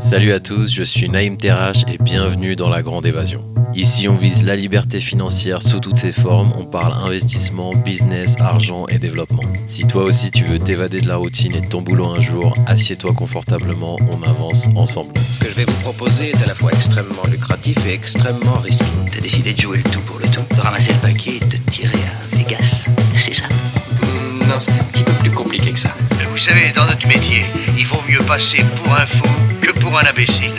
Salut à tous, je suis Naïm Terrache et bienvenue dans La Grande Évasion. Ici, on vise la liberté financière sous toutes ses formes, on parle investissement, business, argent et développement. Si toi aussi tu veux t'évader de la routine et de ton boulot un jour, assieds-toi confortablement, on avance ensemble. Ce que je vais vous proposer est à la fois extrêmement lucratif et extrêmement risqué. T'as décidé de jouer le tout pour le tout, de ramasser le paquet et de te tirer à Vegas, c'est ça? Hmm, non, c'était un petit peu plus compliqué que ça. Vous savez, dans notre métier, il vaut mieux passer pour un fou que pour un imbécile.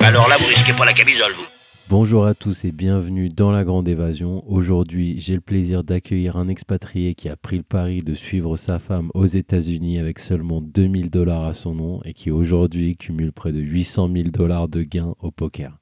Alors là, vous risquez pas la camisole. Bonjour à tous et bienvenue dans la Grande Évasion. Aujourd'hui, j'ai le plaisir d'accueillir un expatrié qui a pris le pari de suivre sa femme aux États-Unis avec seulement 2000 dollars à son nom et qui aujourd'hui cumule près de 800 000 dollars de gains au poker.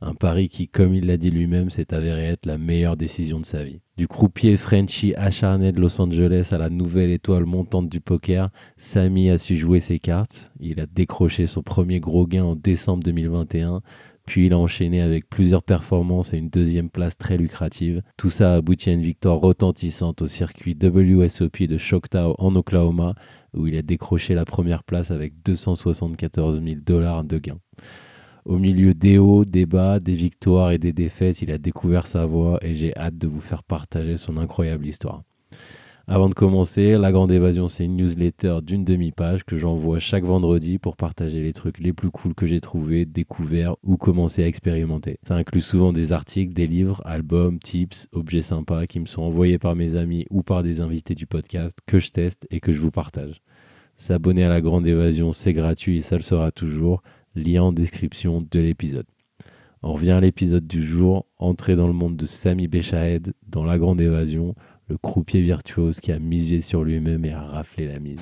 Un pari qui, comme il l'a dit lui-même, s'est avéré être la meilleure décision de sa vie. Du croupier Frenchy acharné de Los Angeles à la nouvelle étoile montante du poker, Samy a su jouer ses cartes. Il a décroché son premier gros gain en décembre 2021 puis il a enchaîné avec plusieurs performances et une deuxième place très lucrative. Tout ça a abouti à une victoire retentissante au circuit WSOP de Choctaw en Oklahoma, où il a décroché la première place avec 274 000 dollars de gains. Au milieu des hauts, des bas, des victoires et des défaites, il a découvert sa voie et j'ai hâte de vous faire partager son incroyable histoire. Avant de commencer, La Grande Évasion, c'est une newsletter d'une demi-page que j'envoie chaque vendredi pour partager les trucs les plus cools que j'ai trouvés, découverts ou commencé à expérimenter. Ça inclut souvent des articles, des livres, albums, tips, objets sympas qui me sont envoyés par mes amis ou par des invités du podcast que je teste et que je vous partage. S'abonner à La Grande Évasion, c'est gratuit et ça le sera toujours. Lien en description de l'épisode. On revient à l'épisode du jour, entrer dans le monde de Sami Bechahed dans La Grande Évasion le croupier virtuose qui a misé sur lui-même et a raflé la mise.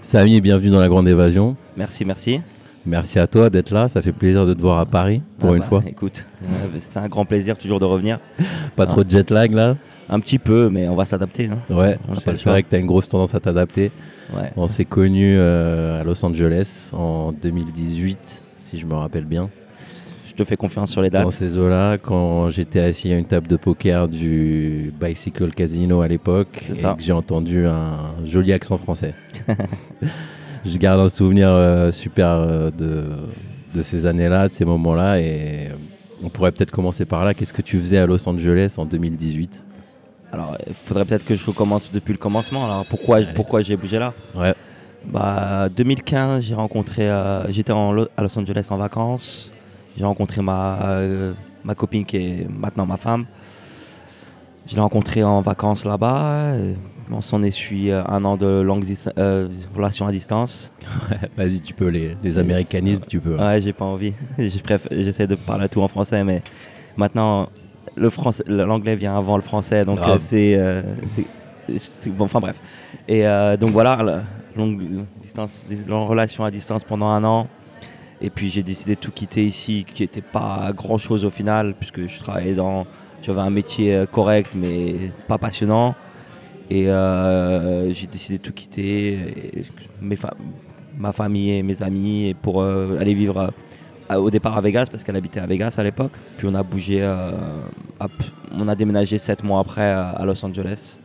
Samy, bienvenue dans la Grande Évasion. Merci, merci. Merci à toi d'être là. Ça fait plaisir de te voir à Paris pour Ah une bah, fois. Écoute, euh, c'est un grand plaisir toujours de revenir. Pas trop de jet lag là? Un petit peu, mais on va s'adapter. hein. Ouais, c'est vrai que tu as une grosse tendance à t'adapter. Ouais. On s'est connus euh, à Los Angeles en 2018, si je me rappelle bien. Je te fais confiance sur les dates. Dans ces eaux-là, quand j'étais assis à une table de poker du Bicycle Casino à l'époque, et que j'ai entendu un joli accent français. je garde un souvenir euh, super euh, de, de ces années-là, de ces moments-là, et on pourrait peut-être commencer par là. Qu'est-ce que tu faisais à Los Angeles en 2018 Alors, il faudrait peut-être que je recommence depuis le commencement. Alors, pourquoi, pourquoi j'ai bougé là? Ouais. Bah, 2015, j'ai rencontré. euh, J'étais Lo- à Los Angeles en vacances. J'ai rencontré ma, ma copine qui est maintenant ma femme. Je l'ai rencontrée en vacances là-bas. et On s'en est suivi euh, un an de longue euh, relation à distance. Vas-y, tu peux, les, les américanismes, tu peux. Ouais, j'ai pas envie. J'essaie de parler tout en français, mais maintenant, le français, l'anglais vient avant le français, donc euh, c'est, euh, bon, enfin bref. Et donc voilà, longue distance, des longues relations à distance pendant un an. Et puis j'ai décidé de tout quitter ici, qui n'était pas grand chose au final, puisque je travaillais dans, j'avais un métier correct, mais pas passionnant. Et euh, j'ai décidé de tout quitter, ma famille et mes amis, pour euh, aller vivre euh, au départ à Vegas, parce qu'elle habitait à Vegas à l'époque. Puis on a bougé, on a déménagé sept mois après à Los Angeles.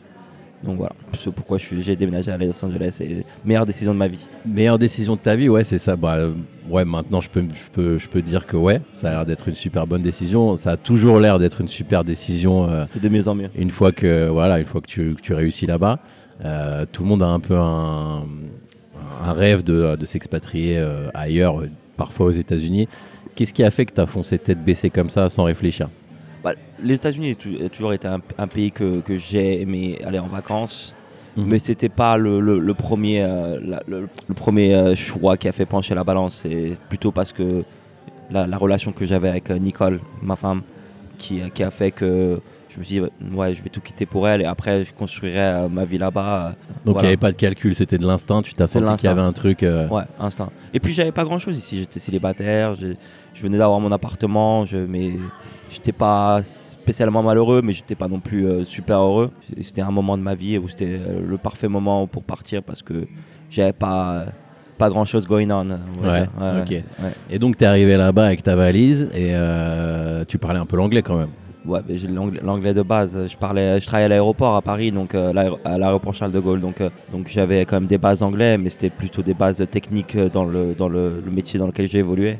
Donc voilà, c'est pourquoi j'ai déménagé à Los Angeles. Et meilleure décision de ma vie. Meilleure décision de ta vie, ouais, c'est ça. Bah, euh, ouais, maintenant je peux, je, peux, je peux dire que ouais, ça a l'air d'être une super bonne décision. Ça a toujours l'air d'être une super décision euh, C'est de mieux en mieux. une fois que, voilà, une fois que, tu, que tu réussis là-bas. Euh, tout le monde a un peu un, un rêve de, de s'expatrier euh, ailleurs, parfois aux États-Unis. Qu'est-ce qui a fait que tu as foncé tête baissée comme ça sans réfléchir? Bah, les États-Unis ont tou- ont toujours été un, un pays que, que j'ai aimé aller en vacances. Mhm. Mais c'était pas le, le- le premier, euh, la- le, le premier euh, choix qui a fait pencher la balance. C'est plutôt parce que la, la relation que j'avais avec euh, Nicole, ma femme, qui, qui a fait que je me suis dit, ouais, je vais tout quitter pour elle et après je construirai ma vie là-bas. Donc il n'y avait pas de calcul, c'était de l'instinct. Tu t'as senti qu'il y avait un truc. Ouais, instinct. Et puis j'avais pas grand chose ici. J'étais célibataire, je, je venais d'avoir mon appartement, je, mais j'étais pas spécialement malheureux, mais j'étais pas non plus euh, super heureux. C'était un moment de ma vie où c'était euh, le parfait moment pour partir parce que j'avais pas pas grand chose going on. Ouais, ok. ouais. Et donc tu es arrivé là-bas avec ta valise et euh, tu parlais un peu l'anglais quand même. Ouais, l'anglais de base. Je parlais, je travaillais à l'aéroport à Paris, donc euh, à l'aéroport Charles de Gaulle. Donc, euh, donc j'avais quand même des bases d'anglais, mais c'était plutôt des bases techniques euh, dans le dans le, le métier dans lequel j'ai évolué.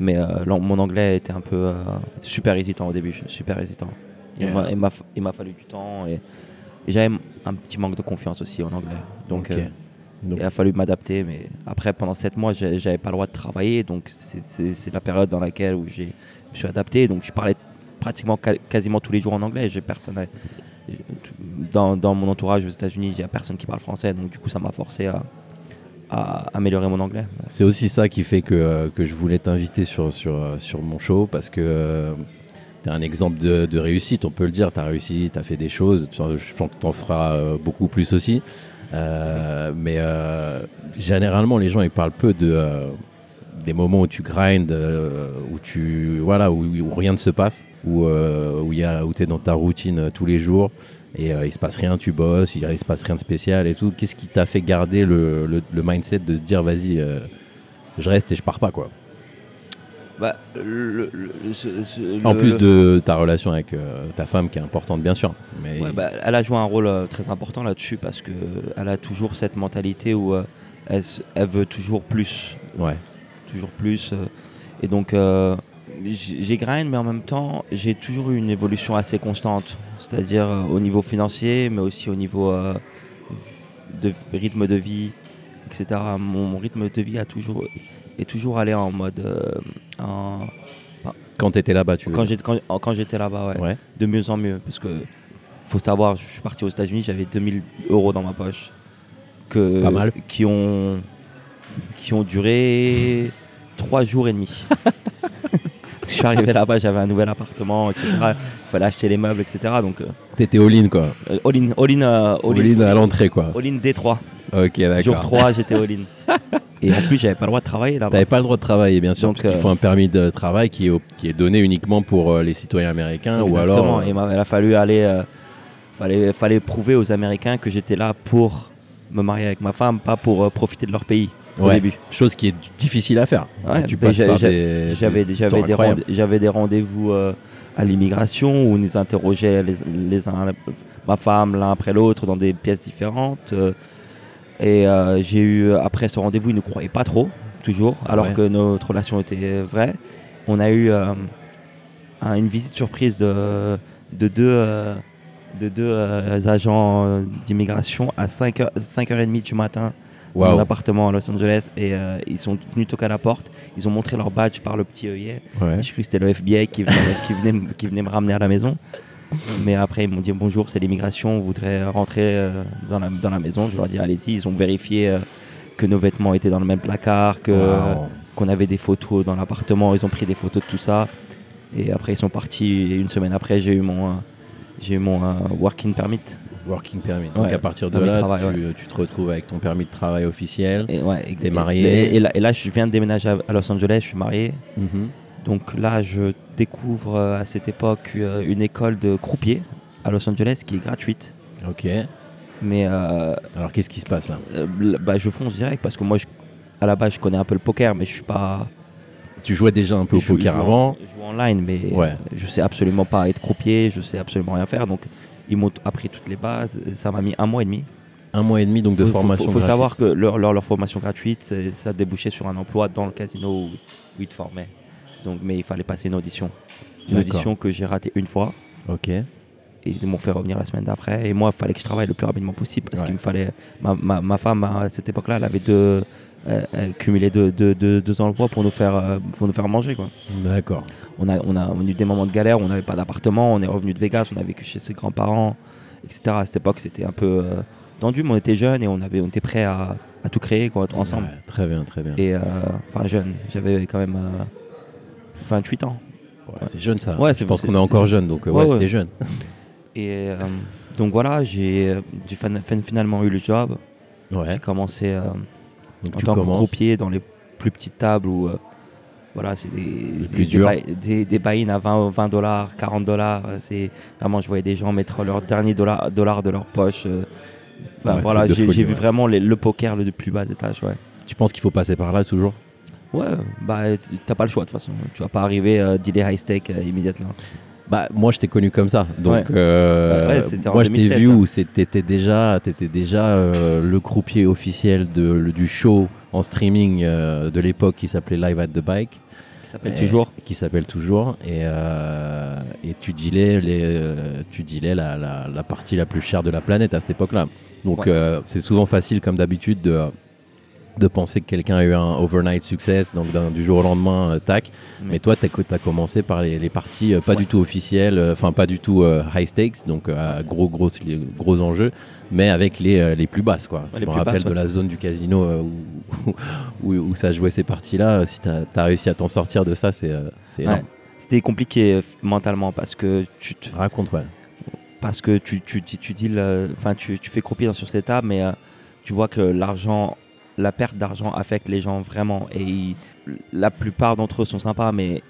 Mais euh, mon anglais était un peu euh, super hésitant au début, super hésitant. Il Yeah. m'a- fallu du temps et, et j'avais un petit manque de confiance aussi en anglais. Donc euh, Donc- il a fallu m'adapter, mais après, pendant 7 mois, j'avais pas le droit de travailler, donc c'est- la période dans laquelle où je me suis adapté. Donc je parlais pratiquement quasiment tous les jours en anglais. J'ai personne à- dans, dans mon entourage aux États-Unis, il y a personne qui parle français, donc du coup, ça m'a forcé à, à améliorer mon anglais. C'est aussi ça qui fait que, euh, que je voulais t'inviter sur, sur, euh, sur mon show parce que tu es un exemple de, réussite, on peut le dire. Tu as réussi, tu as fait des choses. Je pense que tu en feras euh, beaucoup plus aussi. Euh, mais euh, généralement, les gens ils parlent peu de, euh, des moments où tu grindes, euh, où, tu, voilà, où, rien ne se passe, où, euh, où, où tu es dans ta routine euh, tous les jours. Et euh, il se passe rien, tu bosses, il, il se passe rien de spécial et tout. Qu'est-ce qui t'a fait garder le, le- le mindset de se dire vas-y, euh, je reste et je pars pas quoi? Bah, le- le- le- ce- ce- En plus de ta relation avec euh, ta femme qui est importante bien sûr. Mais Ouais, bah, elle a joué un rôle euh, très important là-dessus parce que elle a toujours cette mentalité où elle, veut toujours plus, ouais, toujours plus. et donc, j'ai grind, mais en même temps, j'ai toujours eu une évolution assez constante. C'est-à-dire euh, au niveau financier, mais aussi au niveau euh, de rythme de vie, etc. Mon, mon rythme de vie a toujours, est toujours allé en mode. euh, en- quand tu étais là-bas, tu quand quand- quand j'étais là-bas, ouais Ouais. de mieux en mieux. Parce que faut savoir, je suis parti aux États-Unis, j'avais 2000 euros dans ma poche. Que, Pas mal. Qui ont, qui ont duré trois jours et demi. Parce que je suis arrivé là-bas, j'avais un nouvel appartement, etc. Il fallait acheter les meubles, etc. Donc, euh, T'étais all-in quoi. euh, all-in, all-in, euh, all-in, All-in à l'entrée quoi. all-in D3. Ok, Jour d'accord. 3, j'étais all-in. Et en plus, j'avais pas le droit de travailler là-bas. T'avais pas le droit de travailler bien sûr, Donc, parce qu'il faut un permis de travail qui est, au- qui est donné uniquement pour euh, les citoyens américains ou Exactement. alors. euh, Et m'a- il a fallu aller, euh, fallait, fallait prouver aux Américains que j'étais là pour me marier avec ma femme, pas pour euh, profiter de leur pays au ouais, début. Chose qui est difficile à faire. Ouais, tu passes J'avais des des, des rendez-vous euh, à l'immigration où on nous interrogeait les, les uns, ma femme l'un après l'autre dans des pièces différentes. euh, et euh, j'ai eu après ce rendez-vous, ils ne croyaient pas trop, toujours, Ah alors ouais. que notre relation était vraie. On a eu un- une visite surprise de, de deux, de deux agents d'immigration à 5h, 5h30 du matin dans mon appartement à Los Angeles et euh, ils sont venus toquer à la porte. Ils ont montré leur badge par le petit œillet. Ouais. Je cru que c'était le FBI qui venait, qui, venait, me- qui venait me ramener à la maison. Mais après, ils m'ont dit bonjour, c'est l'immigration, on voudrait rentrer euh, dans, la, dans la maison. Je leur ai dit allez-y. Ils ont vérifié euh, que nos vêtements étaient dans le même placard, que, qu'on avait des photos dans l'appartement. Ils ont pris des photos de tout ça. Et après, ils sont partis. Et une semaine après, j'ai eu mon, j'ai eu mon working permit. Working permit. Donc Ouais, à partir de là, travail, tu, tu te retrouves avec ton permis de travail officiel. Et, ouais, et- T'es et- marié. Et, et là, et là, je viens de déménager à, Los Angeles, je suis marié. Mhm. Donc là, je découvre euh, à cette époque euh, une école de croupier à Los Angeles qui est gratuite. Ok. Mais euh, Alors qu'est-ce qui se passe là? bah, je fonce direct parce que moi, je- à la base, je connais un peu le poker, mais je suis pas. Tu jouais déjà un peu au je poker je joue en- avant. Je joue online, mais je sais absolument pas être croupier, je sais absolument rien faire. Donc ils m'ont appris toutes les bases. Ça m'a mis un mois et demi. Un mois et demi donc de Faut- formation. Faut, faut savoir que leur, leur, leur formation gratuite, ça débouchait sur un emploi dans le casino où, où ils te formaient. Donc, mais il fallait passer une audition. Une audition que j'ai ratée une fois. Ok. Et ils m'ont fait revenir la semaine d'après. Et moi, il fallait que je travaille le plus rapidement possible parce Ouais. qu'il me fallait. Ma, ma, ma femme, à cette époque-là, elle avait deux. Euh, elle cumulait deux, deux, deux, deux emplois pour nous faire, euh, pour nous faire manger. Quoi. D'accord. On, a, on, a, on a eu des moments de galère, on n'avait pas d'appartement, on est revenu de Vegas, on a vécu chez ses grands-parents, etc. À cette époque, c'était un peu euh, tendu, mais on était jeunes et on, avait, on était prêts à, à tout créer quoi, ensemble. Ouais, très bien, très bien. Et euh, enfin, jeune, j'avais quand même euh, 28 ans. Ouais, c'est jeune ça. Ouais, je c'est- pense qu'on est encore jeune. donc euh, Ouais, c'était jeune. Et euh, donc voilà, j'ai j'ai fin- fin- finalement eu le job. Ouais. J'ai commencé euh, Donc en tu tant que croupier dans les plus petites tables où euh, voilà, c'est des, des, des, buy-in à 20 20 dollars, 40 dollars. C'est vraiment, je voyais des gens mettre leur dernier dollar, dollar de leur poche. euh. Ouais, voilà, j'ai vu ouais. vraiment les- le poker le plus bas étage. Ouais. Tu penses qu'il faut passer par là toujours? Ouais, bah t'as pas le choix de toute façon. Tu vas pas arriver euh, dealer high stake euh, immédiatement. Bah, moi, je t'ai connu comme ça. Donc, Ouais. euh, Ouais, en moi, je t'ai 2016, vu ça. où t'étais déjà, déjà euh, le croupier officiel de, le- du show en streaming euh, de l'époque qui s'appelait Live at the Bike. Qui s'appelle toujours. Qui s'appelle toujours. Et, et tu dealais, les, tu dealais la, la, la partie la plus chère de la planète à cette époque-là. Donc, Ouais. c'est souvent facile, comme d'habitude, de de penser que quelqu'un a eu un overnight success, donc du jour au lendemain, euh, tac. Mais- Mais toi, tu as, commencé par les, les parties euh, pas du tout officielles, euh, enfin pas du tout high stakes, donc euh, gros, gros, gros enjeux, mais avec les, les plus basses. Quoi. Ouais, Je me rappelle basses, de la zone du casino euh, où, où, où ça jouait ces parties-là. Si tu as, réussi à t'en sortir de ça, c'est euh. Ouais. C'était compliqué euh, mentalement parce que tu te- Raconte, ouais. parce que tu tu tu, tu deals, tu, tu fais croupir sur cette table, mais tu vois que l'argent, la perte d'argent affecte les gens vraiment et ils- la plupart d'entre eux sont sympas, mais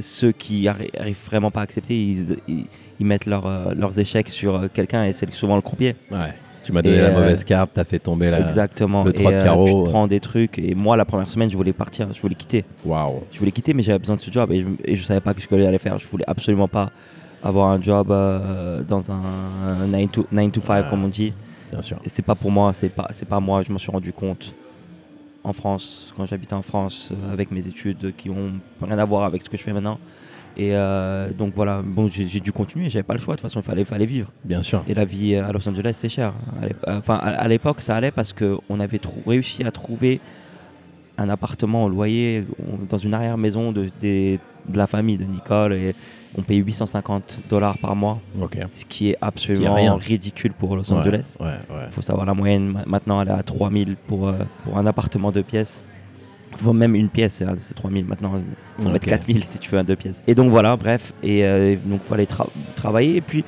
ceux qui arri- arrivent vraiment pas à accepter, ils, ils, ils mettent leur, euh, leurs échecs sur euh, quelqu'un et c'est souvent le croupier. ouais. Tu m'as donné Et, la euh, mauvaise carte, tu as fait tomber la. Exactement. le Et, trois de carreau, tu te prends des trucs et moi la première semaine je voulais partir, je voulais quitter. Waouh. Je voulais quitter mais j'avais besoin de ce job et je, et je savais pas ce que j'allais faire. Je voulais absolument pas avoir un job euh, dans un 9 to, 9 to 5 Ouais. comme on dit. Bien sûr. Et c'est pas pour moi, c'est pas, pas moi, je m'en suis rendu compte en France, quand j'habitais en France, euh, avec mes études qui ont rien à voir avec ce que je fais maintenant. Et euh, donc voilà, bon, j'ai dû continuer, j'avais pas le choix, de toute façon, il fallait, fallait vivre. Bien sûr. Et la vie à Los Angeles, c'est cher. Enfin, à l'époque, ça allait parce qu'on avait réussi à trouver un appartement au loyer on- dans une arrière-maison de, la famille de Nicole et on payait 850 dollars par mois, ce qui est absolument ridicule pour Los Angeles. Ouais, ouais. Il faut savoir la moyenne, ma- maintenant elle est à 3000 pour, euh, pour un appartement de pièces. Faut même une pièce, c'est c'est 3000 maintenant. Il faut Ok. mettre 4000 si tu veux un deux pièces. Et donc voilà, bref. Et euh, donc il fallait tra- travailler. Et puis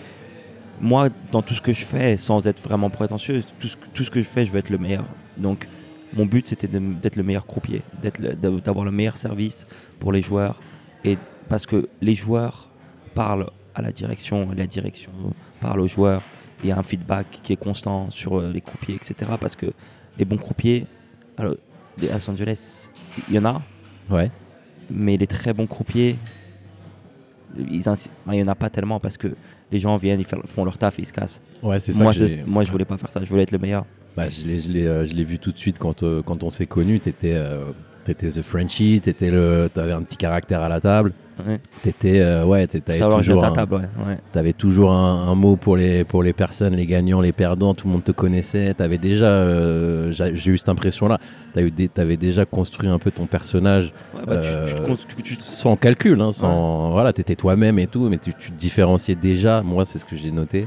moi, dans tout ce que je fais, sans être vraiment prétentieux, tout ce, que- tout ce que je fais, je veux être le meilleur. Donc mon but c'était d'être le meilleur croupier, d'être le- d'avoir le meilleur service pour les joueurs. Et parce que les joueurs parlent à la direction, et la direction parle aux joueurs. Il y a un feedback qui est constant sur euh, les croupiers, etc. Parce que les bons croupiers, alors, les- à Los Angeles, il y en a, Ouais. mais les très bons croupiers, il n'y en a pas tellement parce que les gens viennent, ils font leur taf et ils se cassent. Ouais, c'est ça. Moi, que c'est- j'ai- moi, je voulais pas faire ça, je voulais être le meilleur. Bah, je l'ai, je l'ai, euh, je l'ai vu tout de suite quand, euh, quand on s'est connus. T'étais, euh, t'étais the Frenchie, le, t'avais un petit caractère à la table. Ouais. T'étais, euh, ouais, jouer toujours, un, table, ouais. ouais. t'avais toujours un, un mot pour les, pour les personnes, les gagnants, les perdants. Tout le monde te connaissait. T'avais déjà, euh, j'ai, eu cette impression-là. T'avais déjà construit un peu ton personnage bah, tu, Euh, cons- tu- tu- sans calcul, hein, sans, voilà, t'étais toi-même et tout, mais tu, tu te différenciais déjà. Moi, c'est ce que j'ai noté.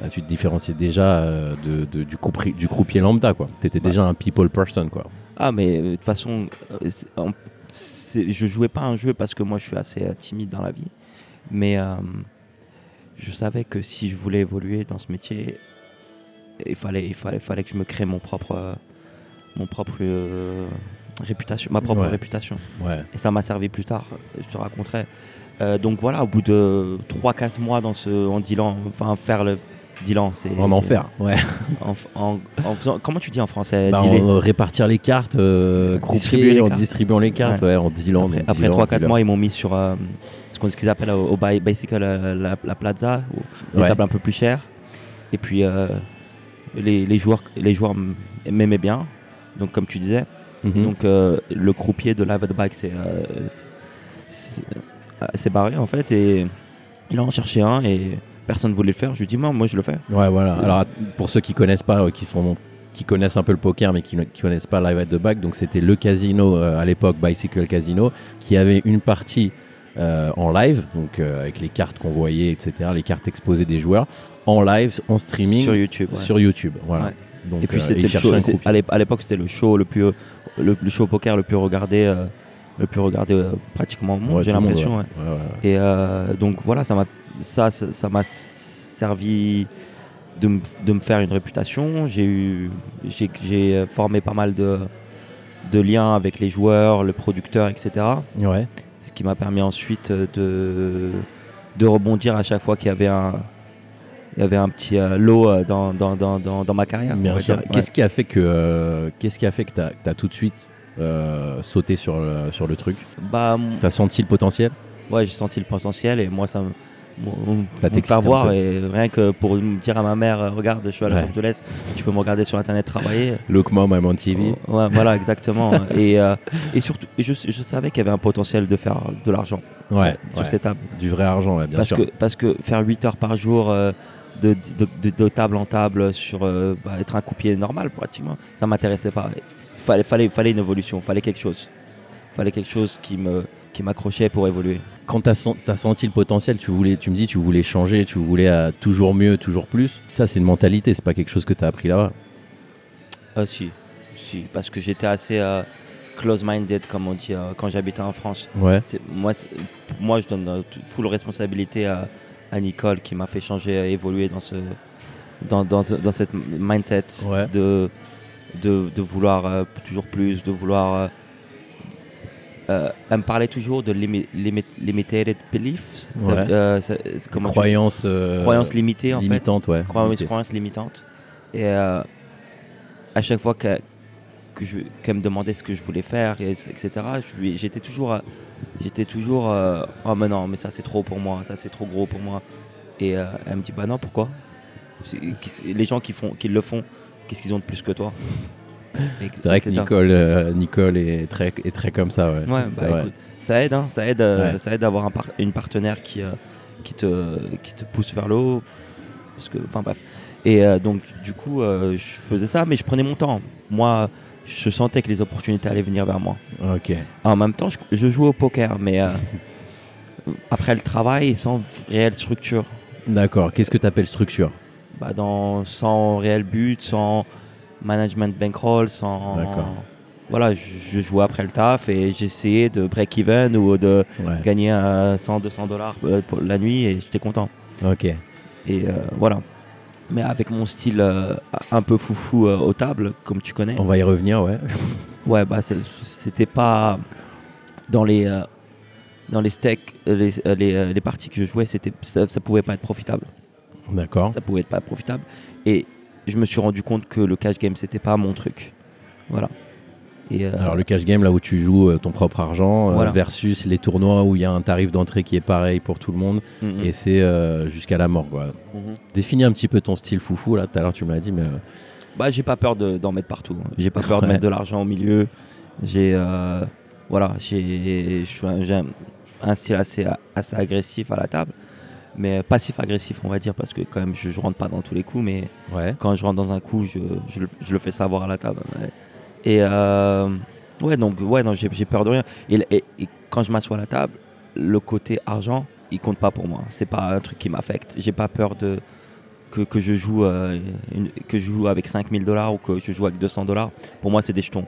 Bah, tu te différenciais déjà de, de- du, coupri- du croupier lambda, quoi. T'étais Bah. déjà un people person, quoi. Ah, mais de toute façon, je jouais pas un jeu parce que moi je suis assez euh, timide dans la vie. Mais euh, je savais que si je voulais évoluer dans ce métier, il fallait, il fallait, fallait que je me crée mon propre, euh, mon propre euh, réputation, ma propre Ouais. réputation. Ouais. Et ça m'a servi plus tard, je te raconterai. Euh, donc voilà, au bout de 3-4 mois dans ce, en dealant, enfin faire le dealant, c'est. En enfer. Ouais. En, en- en faisant, comment tu dis en français Bah, en, euh, répartir les cartes, euh, Distribuer croupier, les en cartes. distribuant les cartes, ouais, en dealant. Après, après dealant, 3-4 dealer. mois, ils m'ont mis sur euh, ce qu'ils appellent au, au bi- bicycle la, la plaza, des Ouais. tables un peu plus chères. Et puis euh, les, les joueurs, les joueurs m'aimaient bien. Donc comme tu disais, Mhm. donc le croupier de Live at the Back c'est c'est- barré en fait et il en cherchait un et personne ne voulait le faire. Je lui dis moi, moi je le fais. Ouais, voilà. Alors, pour ceux qui connaissent pas, euh, qui sont qui connaissent un peu le poker mais qui ne connaissent pas Live at the Back, donc c'était le casino euh, à l'époque Bicycle Casino qui avait une partie euh, en live, donc avec les cartes qu'on voyait, etc., les cartes exposées des joueurs en live, en streaming sur YouTube. ouais. sur YouTube. Voilà. Ouais. Donc, et puis c'était le show, à l'ép- à l'époque c'était le show le plus le, le show poker le plus regardé le plus regardé pratiquement au monde Ouais, j'ai l'impression ouais, ouais. et euh, donc voilà ça m'a ça ça m'a servi de me de me faire une réputation j'ai eu j'ai j'ai euh, formé pas mal de de liens avec les joueurs le producteur etc Ouais. ce qui m'a permis ensuite euh, de de rebondir à chaque fois qu'il y avait un il y avait un petit euh, lot euh, dans, dans, dans, dans, dans ma carrière. Ouais. Qu'est-ce qui a fait que euh, qu'est-ce qui a fait que t'as as tout de suite sauté sur le, sur le truc? Bah, m- T'as senti le potentiel? Ouais, j'ai senti le potentiel et moi, ça faire un voir et rien que pour dire à ma mère euh, regarde je suis à Los Ouais. Angeles tu peux me regarder sur internet travailler Look mom, I'm on TV. Ouais, voilà exactement et, euh, et surtout je, je savais qu'il y avait un potentiel de faire de l'argent Ouais, sur ouais. cette table du vrai argent, ouais, bien parce sûr. que parce que faire 8 heures par jour euh, de, de, de- de table en table sur euh, bah, être un coupier normal pratiquement ça m'intéressait pas il fallait fallait fallait une évolution fallait quelque chose fallait quelque chose qui me qui m'accrochait pour évoluer Quand tu as, senti le potentiel, tu, voulais, tu me dis tu voulais changer, tu voulais euh, toujours mieux, toujours plus. Ça, c'est une mentalité, c'est pas quelque chose que tu as appris là-bas. Ah si, si, parce que j'étais assez euh, close-minded, comme on dit, euh, quand j'habitais en France. Ouais. Moi, moi, je donne euh, full responsabilité à, à Nicole qui m'a fait changer, évoluer dans, ce, dans, dans, ce- dans cette mindset Ouais. de, de, de vouloir toujours plus, de vouloir... euh, elle me parlait toujours de limi- limi- limited beliefs. Ouais. euh, Croyance, euh, Croyance limitée, en fait limitante, ouais. croyance, limitée. croyance limitante. Et euh, à chaque fois que, que je- qu'elle me demandait ce que je voulais faire, et, etc., j'étais toujours, euh, j'étais toujours, euh, oh mais non, mais ça c'est trop pour moi, ça c'est trop gros pour moi. Et elle me dit, bah non, pourquoi? Les gens qui, font, qui le font, qu'est-ce qu'ils ont de plus que toi? C'est vrai que. Nicole, euh, Nicole est, très, est très comme ça, ouais. Ouais, bah vrai. écoute, ça aide, hein, ça aide, euh, Ouais. ça aide d'avoir un par- une partenaire qui, euh, qui, te, qui te pousse vers le haut. Parce que, enfin bref. Et donc, du coup, je faisais ça, mais je prenais mon temps. Moi, je sentais que les opportunités allaient venir vers moi. Ok. En même temps, je, je jouais au poker, mais après le travail, sans réelle structure. D'accord. Qu'est-ce que tu appelles structure? Bah, dans, sans réel but, sans management bankroll, sans. Voilà, je, je jouais après le taf et j'essayais de break-even ou de Ouais. gagner euh, 100, 200 dollars euh, pour la nuit et j'étais content. Ok. Et euh, voilà. Mais avec mon style euh, un peu foufou euh, aux tables, comme tu connais, On va y revenir, ouais. ouais, bah c'était pas dans les euh, dans les steaks, euh, les, euh, les, euh, les parties que je jouais, c'était ça, ça pouvait pas être profitable. D'accord. Ça pouvait être pas profitable. Et je me suis rendu compte que le cash game c'était pas mon truc. Voilà. Et euh, Alors le cash game, là où tu joues euh, ton propre argent, euh, Voilà. versus les tournois où il y a un tarif d'entrée qui est pareil pour tout le monde, mm, mm, et c'est jusqu'à la mort, quoi. mhm. Définis un petit peu ton style foufou, là, tout à l'heure tu me l'as dit, mais... Bah, j'ai pas peur de- d'en mettre partout. J'ai pas peur de mettre de l'argent au milieu. J'ai voilà, j'ai un, un style assez assez agressif à la table, mais passif agressif on va dire parce que quand même je, je rentre pas dans tous les coups, mais Ouais. quand je rentre dans un coup, je, je le, je le fais savoir à la table. ouais. Et euh, ouais donc ouais non j'ai j'ai peur de rien. Et, et- et quand je m'assois à la table, le côté argent il compte pas pour moi. C'est pas un truc qui m'affecte. J'ai pas peur de que, que je joue euh, une- que je joue avec 5000 dollars ou que je joue avec 200 dollars. Pour moi c'est des jetons.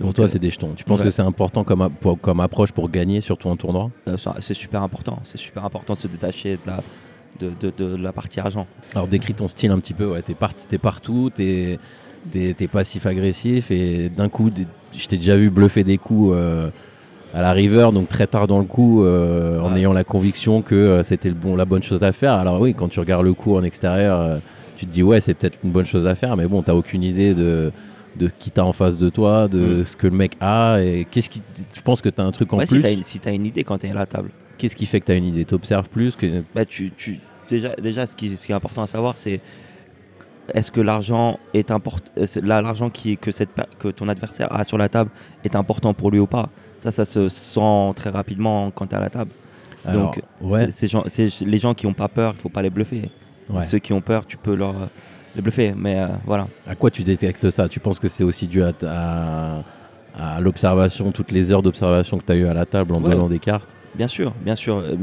Pour toi, c'est des jetons. Tu penses ouais. que c'est important comme, pour- comme approche pour gagner, surtout en tournoi? Euh, c'est super important. C'est super important de se détacher de la de, de- de la partie argent. Alors décris ton style un petit peu, ouais. T'es par- t'es partout, t'es t'es passif-agressif, et d'un coup, je t'ai déjà vu bluffer des coups euh, à la river, donc très tard dans le coup, euh, en ayant la conviction que c'était le bon, la bonne chose à faire. Alors oui, quand tu regardes le coup en extérieur, tu te dis ouais, c'est peut-être une bonne chose à faire, mais bon, t'as aucune idée de de qui t'as en face de toi, de Mm. ce que le mec a, et qu'est-ce qui, tu penses que t'as un truc en Ouais, si plus t'as une, si t'as une idée quand t'es à la table. Qu'est-ce qui fait que t'as une idée? T'observes plus que Bah, tu, tu- déjà, déjà ce, qui, ce qui est important à savoir, c'est est-ce que l'argent est important, l'argent qui que cette que ton adversaire a sur la table est important pour lui ou pas? Ça, ça se sent très rapidement quand tu es à la table. Alors, Donc, ouais, les gens qui ont pas peur, il faut pas les bluffer. ouais. Ceux qui ont peur, tu peux leur les bluffer. Mais euh, voilà. À quoi tu détectes ça? Tu penses que c'est aussi dû à, à- à l'observation, toutes les heures d'observation que tu as eues à la table en Ouais. donnant des cartes? Bien sûr, bien sûr. euh,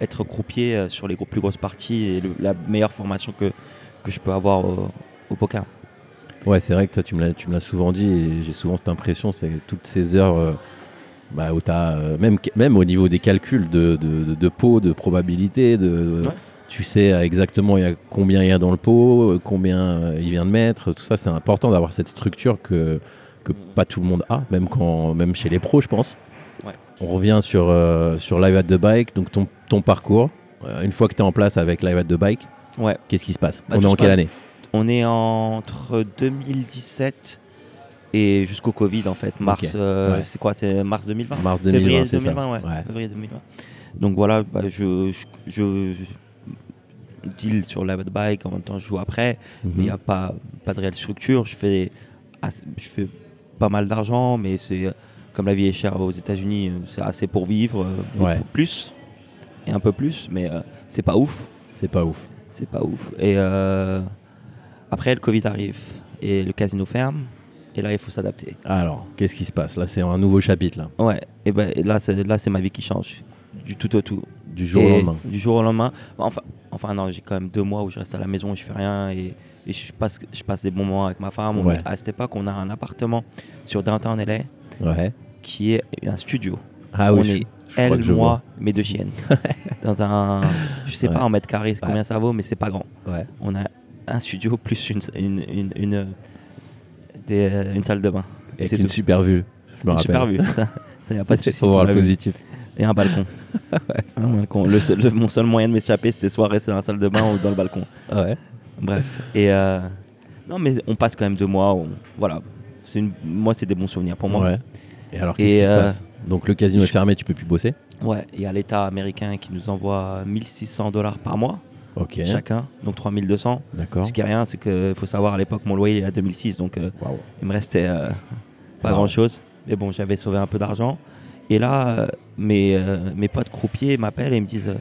être croupier euh, sur les plus grosses parties est le- la meilleure formation que, que je peux avoir au, au poker. Ouais, c'est vrai que toi, tu me l'as- tu me l'as souvent dit et j'ai souvent cette impression, c'est toutes ces heures euh, bah, où tu as, même, même au niveau des calculs de, de, de- de pot, de probabilité, de, Ouais. Tu sais exactement il y a combien il y a dans le pot, euh, combien euh, il vient de mettre, tout ça, c'est important d'avoir cette structure que, que pas tout le monde a, même, quand, même chez les pros, je pense. Ouais. On revient sur, euh, sur Live at the Bike, donc ton, ton parcours. Euh, une fois que tu es en place avec Live at the Bike, Ouais. qu'est-ce qui se passe? Bah, On est en quelle année? On est entre 2017 et jusqu'au Covid en fait. Mars, euh, Ouais. c'est quoi? C'est mars 2020 Mars 2020, Février c'est ça. 2020, ouais. Février 2020. Donc voilà, bah, je- je deal sur la bike, en même temps je joue après, mais il n'y a pas, pas de réelle structure. Je fais, je fais pas mal d'argent, mais c'est comme la vie est chère aux États-Unis, euh, c'est assez pour vivre, euh, Ouais. pour plus et un peu plus, mais euh, c'est pas ouf. C'est pas ouf. C'est pas ouf. Et euh, après, le Covid arrive et le casino ferme. Et là, il faut s'adapter. Alors, qu'est-ce qui se passe? Là, c'est un nouveau chapitre, là, Ouais. Et ben et là, c'est là, c'est ma vie qui change du tout au tout. Du jour au lendemain. Du jour au lendemain. Enfin, enfin non, j'ai quand même deux mois où je reste à la maison je fais rien et, et je passe, je passe des bons moments avec ma femme. Ouais. à cette époque, on a un appartement sur Downtown LA Ouais. qui est un studio. Ah oui, on je- est je crois elle, moi, mes deux chiennes. dans un, je sais Ouais. pas en mètres carrés combien ça vaut, mais c'est pas grand. Ouais. on a un studio plus une, une, une, une, des- une salle de bain. Et c'est une tout. super vue. Je me Une rappelle. super vue. Ça, ça y a pas de souci. pour voir le positif. Et un balcon. Un balcon. Le seul- le- mon seul moyen de m'échapper, c'était soit rester dans la salle de bain ou dans le balcon. Ouais. Bref. Et euh, non, mais on passe quand même deux mois. on- voilà. Une, moi, c'est des bons souvenirs pour moi. Ouais. Et alors, qu'est-ce qui se euh, passe? Donc, le casino est fermé, tu peux plus bosser? Ouais. Il y a l'État américain qui nous envoie 1600 dollars par mois, chacun, donc 3200. D'accord. Ce qui est rien, c'est qu'il faut savoir à l'époque, mon loyer il est à 2006, donc euh, Waouh. il me restait euh, pas Wow. grand chose. Mais bon, j'avais sauvé un peu d'argent. Et là, euh, mes, euh, mes potes croupiers m'appellent et me disent euh,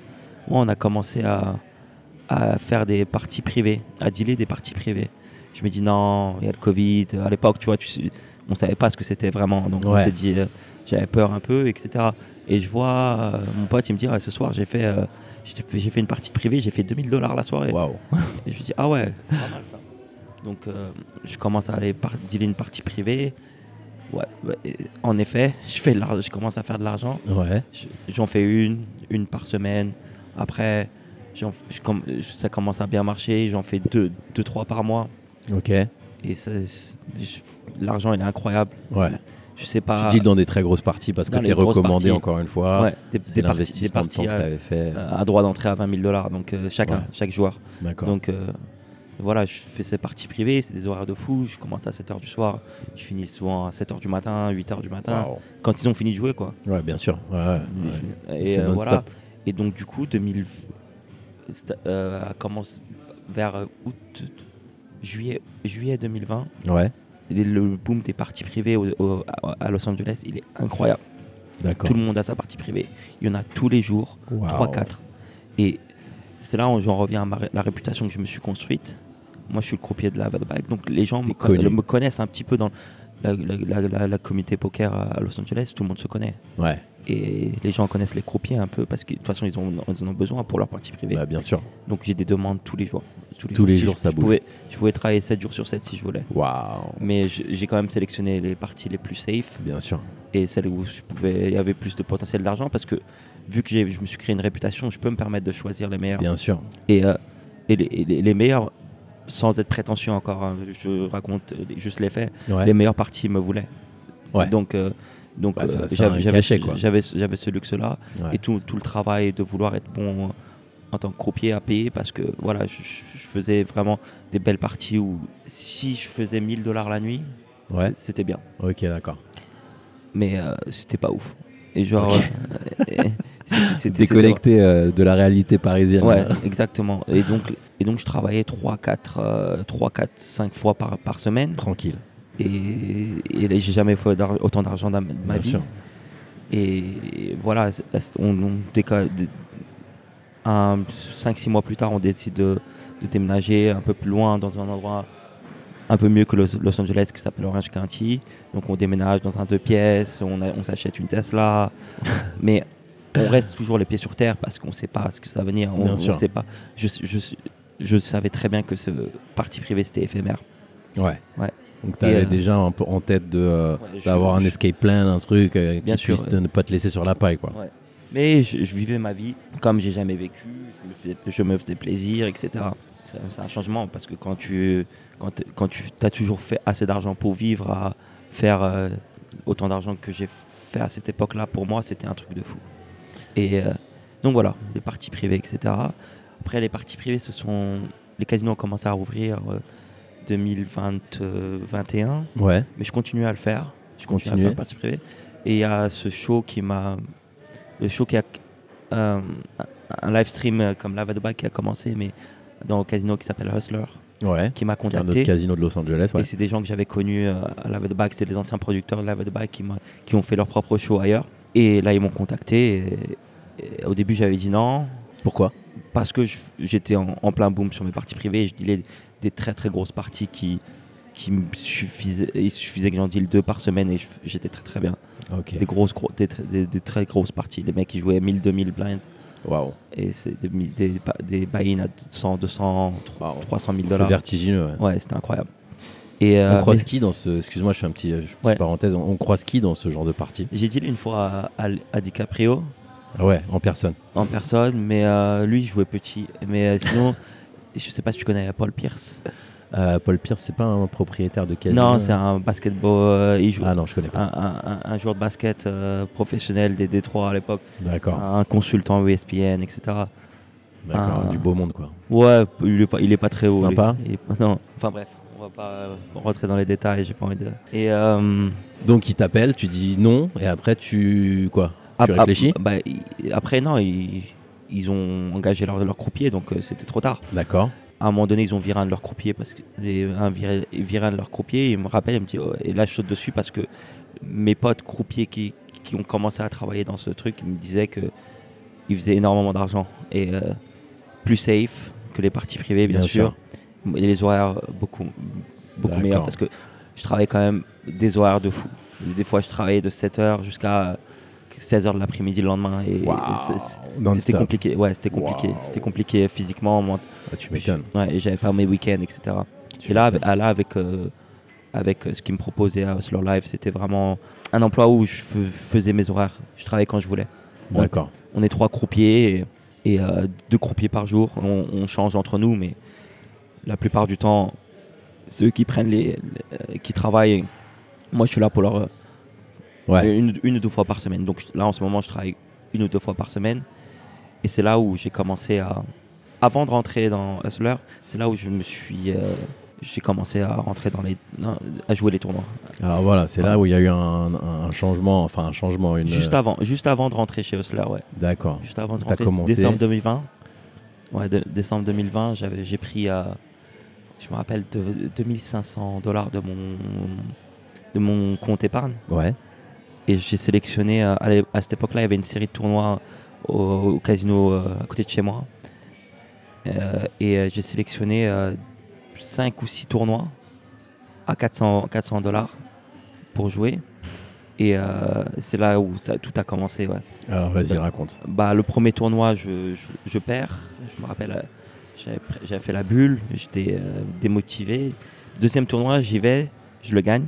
Ouais, on a commencé à, à faire des parties privées, à dealer des parties privées. Je me dis Non, il y a le Covid. À l'époque, tu vois, tu, on savait pas ce que c'était vraiment. Donc on s'est dit euh, J'avais peur un peu, etc. Et je vois euh, mon pote, il me dit Ah, Ce soir, j'ai fait, euh, j'ai fait une partie privée, j'ai fait 2000 dollars la soirée. Et je lui dis, ah ouais, pas mal ça. Donc euh, je commence à aller par dealer une partie privée. Ouais, en effet, je, fais de je commence à faire de l'argent. Ouais. J'en fais une, une par semaine. Après, je ça commence à bien marcher. J'en fais deux, deux, trois par mois. Ok. Et l'argent, il est incroyable. Ouais. Je sais pas. Tu deals dans des très grosses parties parce que tu es recommandé parties. encore une fois. Ouais, des, des parties, des de parties temps que à, tu avais fait. à droit d'entrée à 20 000 dollars. Donc euh, chacun, Ouais. chaque joueur. D'accord. Donc euh, voilà, je fais ces parties privées, c'est des horaires de fou. Je commence à 7h du soir, je finis souvent à 7h du matin, 8h du matin, quand ils ont fini de jouer quoi. Ouais, bien sûr. Ouais, ouais, ouais. Et euh, voilà. Et donc du coup, 2000 c'est- euh, commence vers euh, août, juillet, juillet 2020. Ouais, le boom des parties privées au- au- à Los Angeles, il est incroyable. Tout le monde a sa partie privée. Il y en a tous les jours, Waouh. 3-4. Et c'est là où j'en reviens à ma ré- la réputation que je me suis construite. Moi, je suis le croupier de la bike, donc les gens me, con- connaissent un petit peu dans la, la, la- communauté poker à Los Angeles. Tout le monde se connaît. Ouais, Et les gens connaissent les croupiers un peu parce que de toute façon, ils, ont, ils en ont besoin pour leur partie privée. bah, bien sûr. Donc j'ai des demandes tous les jours. Tous les Tous les Si jours, je, ça je bouge. pouvais, je pouvais travailler 7 jours sur 7 si je voulais. Waouh. Mais j'ai quand même sélectionné les parties les plus safe Bien sûr. et celles où je pouvais, il y avait plus de potentiel d'argent parce que vu que je me suis créé une réputation, je peux me permettre de choisir les meilleurs. Bien sûr. Et, euh, et, les, et les- les meilleurs, sans être prétentieux encore, hein, je raconte euh, juste les faits, Ouais. les meilleures parties me voulaient. Ouais. Donc, euh, donc Bah, euh, j'avais- ce luxe-là Ouais. et tout, tout le travail de vouloir être bon en tant que croupier à payer parce que voilà, je, je- faisais vraiment des belles parties où si je faisais 1000 dollars la nuit, c'était bien. Ok, d'accord. Mais c'était pas ouf. Et genre, Ok. euh, c'était- Déconnecté euh, de la réalité parisienne. Ouais, exactement. Et donc, et donc je travaillais 3, 4, 3, 4 5 fois par, par semaine. Tranquille. Et, et j'ai jamais fait autant d'argent dans ma Bien vie. sûr. Et voilà, c'est- on, on déca- dé- un 5-6 mois plus tard, on décide de, de déménager un peu plus loin dans un endroit un peu mieux que Los, Los Angeles qui s'appelle Orange County. Donc on déménage dans un deux pièces, on, a- on s'achète une Tesla. mais on reste toujours les pieds sur terre parce qu'on ne sait pas ce que ça va venir. On, on sait pas. Je, je, je savais très bien que ce parti privé c'était éphémère. Ouais. Ouais. Donc tu avais euh, déjà un peu en tête de euh, Ouais, d'avoir un escape plan, un truc euh, Bien qui sûr, puisse ouais. de ne pas te laisser sur la paille, quoi. Mais je, je vivais ma vie comme j'ai jamais vécu, je me, faisais, je me faisais plaisir, etc. C'est c'est un changement parce que quand tu, quand, tu as toujours fait assez d'argent pour vivre, à faire euh, autant d'argent que j'ai fait à cette époque-là, pour moi, c'était un truc de fou. Et euh, donc voilà, les parties privées, etc. Après, les parties privées, ce sont. Les casinos ont commencé à rouvrir euh, 2021 Ouais. mais je continue à le faire. Je continue à faire partie privée. Et il y a ce show qui m'a. Le show qui a euh, un- live stream euh, comme Lava the Bag qui a commencé, mais dans un casino qui s'appelle Hustler, Ouais. qui m'a est un contacté. casino de Los Angeles, ouais. Et c'est des gens que j'avais connus euh, à the Bag, c'est des anciens producteurs de the Bag qui, qui ont fait leur propre show ailleurs. Et là, ils m'ont contacté. et- et au début, j'avais dit non, Pourquoi? Parce que j'étais en, en plein boom sur mes parties privées. Je dealais des très très grosses parties qui, qui me suffisaient. Il suffisait que j'en deal deux par semaine et j'étais très très bien. Des, grosses, gros- des, tr- des- des très grosses parties. Les mecs, ils jouaient 1000, 2000 blinds. Waouh. Et c'est des, des, buy-in à 100, 200, Waouh. 300 000 C'est dollars. vertigineux. ouais. Ouais, c'était incroyable. Et euh, on croise qui dans ce. Excuse-moi, je fais un petit, euh, Ouais. parenthèse. On, on croise qui dans ce genre de partie? J'ai dealé une fois à, à- à DiCaprio Ah ouais, en personne. en personne, mais euh, lui, il jouait petit. Mais euh, sinon, je sais pas si tu connais Paul Pierce. Euh, Paul Pierce, c'est pas un propriétaire de casino non, c'est un basketball. euh, il joue Ah non, je connais pas. un, un- un- un joueur de basket euh, professionnel des Détroits à l'époque, D'accord. un consultant ESPN, etc. D'accord. ah. Du beau monde, quoi. Ouais, il est pas, il est pas très haut. Sympa. Il est- non, enfin bref, on va pas euh, rentrer dans les détails. J'ai pas envie de. Et Donc il t'appelle, tu dis non, et après tu. Quoi Tu ap- ap- réfléchis bah, Après, non, ils, ils ont engagé leur, leur croupier, donc c'était trop tard. D'accord. À un moment donné, ils ont viré un de leurs croupiers parce que les- un viré, viré un de leurs croupiers. Il me rappelle, il me dit, oh, et là je saute dessus parce que mes potes croupiers qui, qui ont commencé à travailler dans ce truc, ils me disaient que ils faisaient énormément d'argent et euh, plus safe que les parties privées, bien, Bien sûr. Et les horaires beaucoup beaucoup D'accord. meilleurs parce que je travaille quand même des horaires de fou. Des fois, je travaillais de 7h jusqu'à 16h de l'après-midi le lendemain et c'était compliqué. Ouais, c'était compliqué. C'était compliqué physiquement. moi- Ah, tu m'étonnes. Ouais, et j'avais pas mes week-ends, etc. Tu Et là, ah, là, avec, euh, avec euh, ce qu'ils me proposait à Hustler Live, c'était vraiment un emploi où je fais- faisais mes horaires. Je travaillais quand je voulais. On, D'accord. on est trois croupiers et, et, euh, deux croupiers par jour. On, on change entre nous, mais la plupart du temps, c'est eux qui prennent les, les- qui travaillent. Moi, je suis là pour leur Ouais. une, une ou deux fois par semaine. Donc là, en ce moment, je travaille une ou deux fois par semaine. Et c'est là où j'ai commencé à. Avant de rentrer dans Hustler, c'est là où je me suis. euh, j'ai commencé à rentrer dans les. à jouer les tournois. Alors voilà, c'est là où il y a eu un, un changement, enfin un changement, une. Juste avant, juste avant de rentrer chez Hustler, ouais. D'accord. Juste avant de rentrer, commencé- décembre 2020. Ouais, de- décembre 2020, j'avais, j'ai pris, euh, je me rappelle, de, 2500 dollars de mon, de mon compte épargne. Ouais. Et j'ai sélectionné, euh, à, cette époque-là, il y avait une série de tournois au, au casino euh, à côté de chez moi. Euh, et j'ai sélectionné 5 ou 6 tournois à 400 400 dollars pour jouer. Et euh, c'est là où ça, tout a commencé. Ouais. Alors vas-y, Bah, raconte. Bah, le premier tournoi, je, je, je perds. Je me rappelle, j'avais fait la bulle, j'étais euh, démotivé. Deuxième tournoi, j'y vais, je le gagne.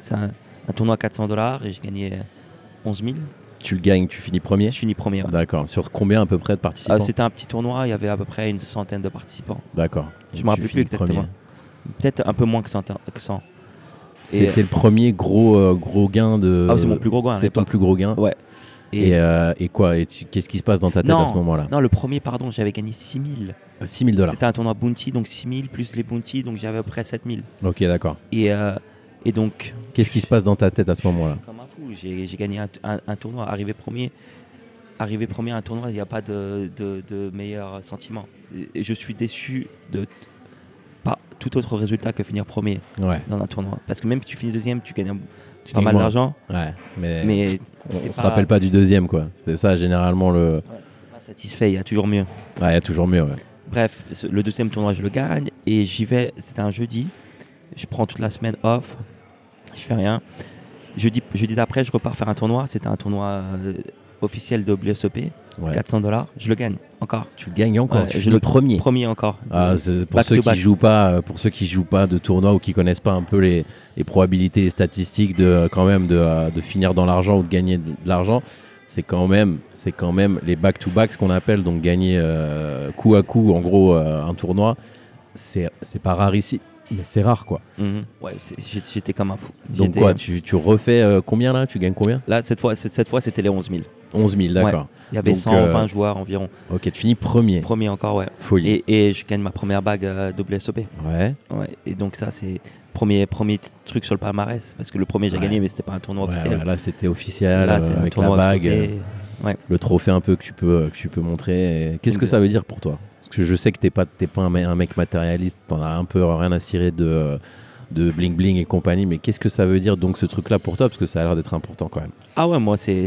C'est un, un tournoi à 400 dollars et j'ai gagné euh, 11 000. Tu le gagnes, tu finis premier Je finis premier. ouais. D'accord. Sur combien à peu près de participants Euh, C'était un petit tournoi, il y avait à peu près une centaine de participants. D'accord. Je Donc me rappelle plus exactement. Peut-être un peu moins que 100. que 100. Et, C'était le premier gros, euh, gros gain de. Ah, c'est mon plus gros gain C'est ton plus gros gain. Ouais. Et, euh, et quoi Et tu- qu'est-ce qui se passe dans ta tête non, à ce moment-là? non, le premier, pardon, j'avais gagné 6 000. 6 000 dollars. C'était un tournoi bounty, donc 6 000 plus les bounty, donc j'avais à peu près 7 000. Ok, d'accord. Et, euh, et donc, Qu'est-ce qui se passe dans ta tête à ce moment-là Comme un fou, j'ai gagné un, un- un tournoi, arrivé premier. Arrivé premier à un tournoi, il n'y a pas de, de- de meilleur sentiment. Je suis déçu de pas tout autre résultat que finir premier Ouais. dans un tournoi. Parce que même si tu finis deuxième, tu gagnes un- Tu pas mal d'argent, Ouais. Mais, mais on, on se rappelle pas du deuxième, quoi. C'est ça, généralement, le. pas satisfait, il y a toujours mieux. Ouais, il y a toujours mieux, ouais. Bref, le deuxième tournoi, je le gagne et j'y vais. C'était un jeudi. Je prends toute la semaine off. Je fais rien. Jeudi, jeudi d'après, je repars faire un tournoi. C'était un tournoi euh, officiel de WSOP. Ouais. 400 dollars. Je le gagne encore. Tu le gagnes encore. Ouais, tu je le premier. Premier encore. Ah, pour ceux qui jouent pas, euh, pour ceux qui jouent pas de tournoi ou qui connaissent pas un peu les, les probabilités et statistiques de euh, quand même de, de finir dans l'argent ou de gagner de l'argent, c'est quand même c'est quand même les back to back ce qu'on appelle donc gagner euh, coup à coup en gros euh, un tournoi, c'est pas rare ici, mais c'est rare quoi. Mhm. Ouais, j'étais comme un fou. Donc quoi, tu, tu refais euh, combien là? Tu gagnes combien? Là, cette fois, cette, fois, c'était les 11 000. 11 000, d'accord. Il y avait Donc, 120 euh, joueurs environ. Ok, tu finis premier. Premier encore, ouais. Folie. Et, et je gagne ma première bague à WSOP. Ouais. Ouais. Et donc ça, c'est premier premier truc sur le palmarès. Parce que le premier, j'ai Ouais. gagné, mais c'était pas un tournoi officiel. là c'était officiel Là, euh, avec la bague. euh. Le trophée un peu que tu peux, que tu peux montrer. Qu'est-ce que ça veut dire pour toi? Parce que je sais que t'es pas, pas un, me- un mec matérialiste, t'en as un peu rien à cirer de, de bling bling et compagnie, mais qu'est-ce que ça veut dire donc ce truc-là pour toi? Parce que ça a l'air d'être important quand même. Ah ouais, moi, c'est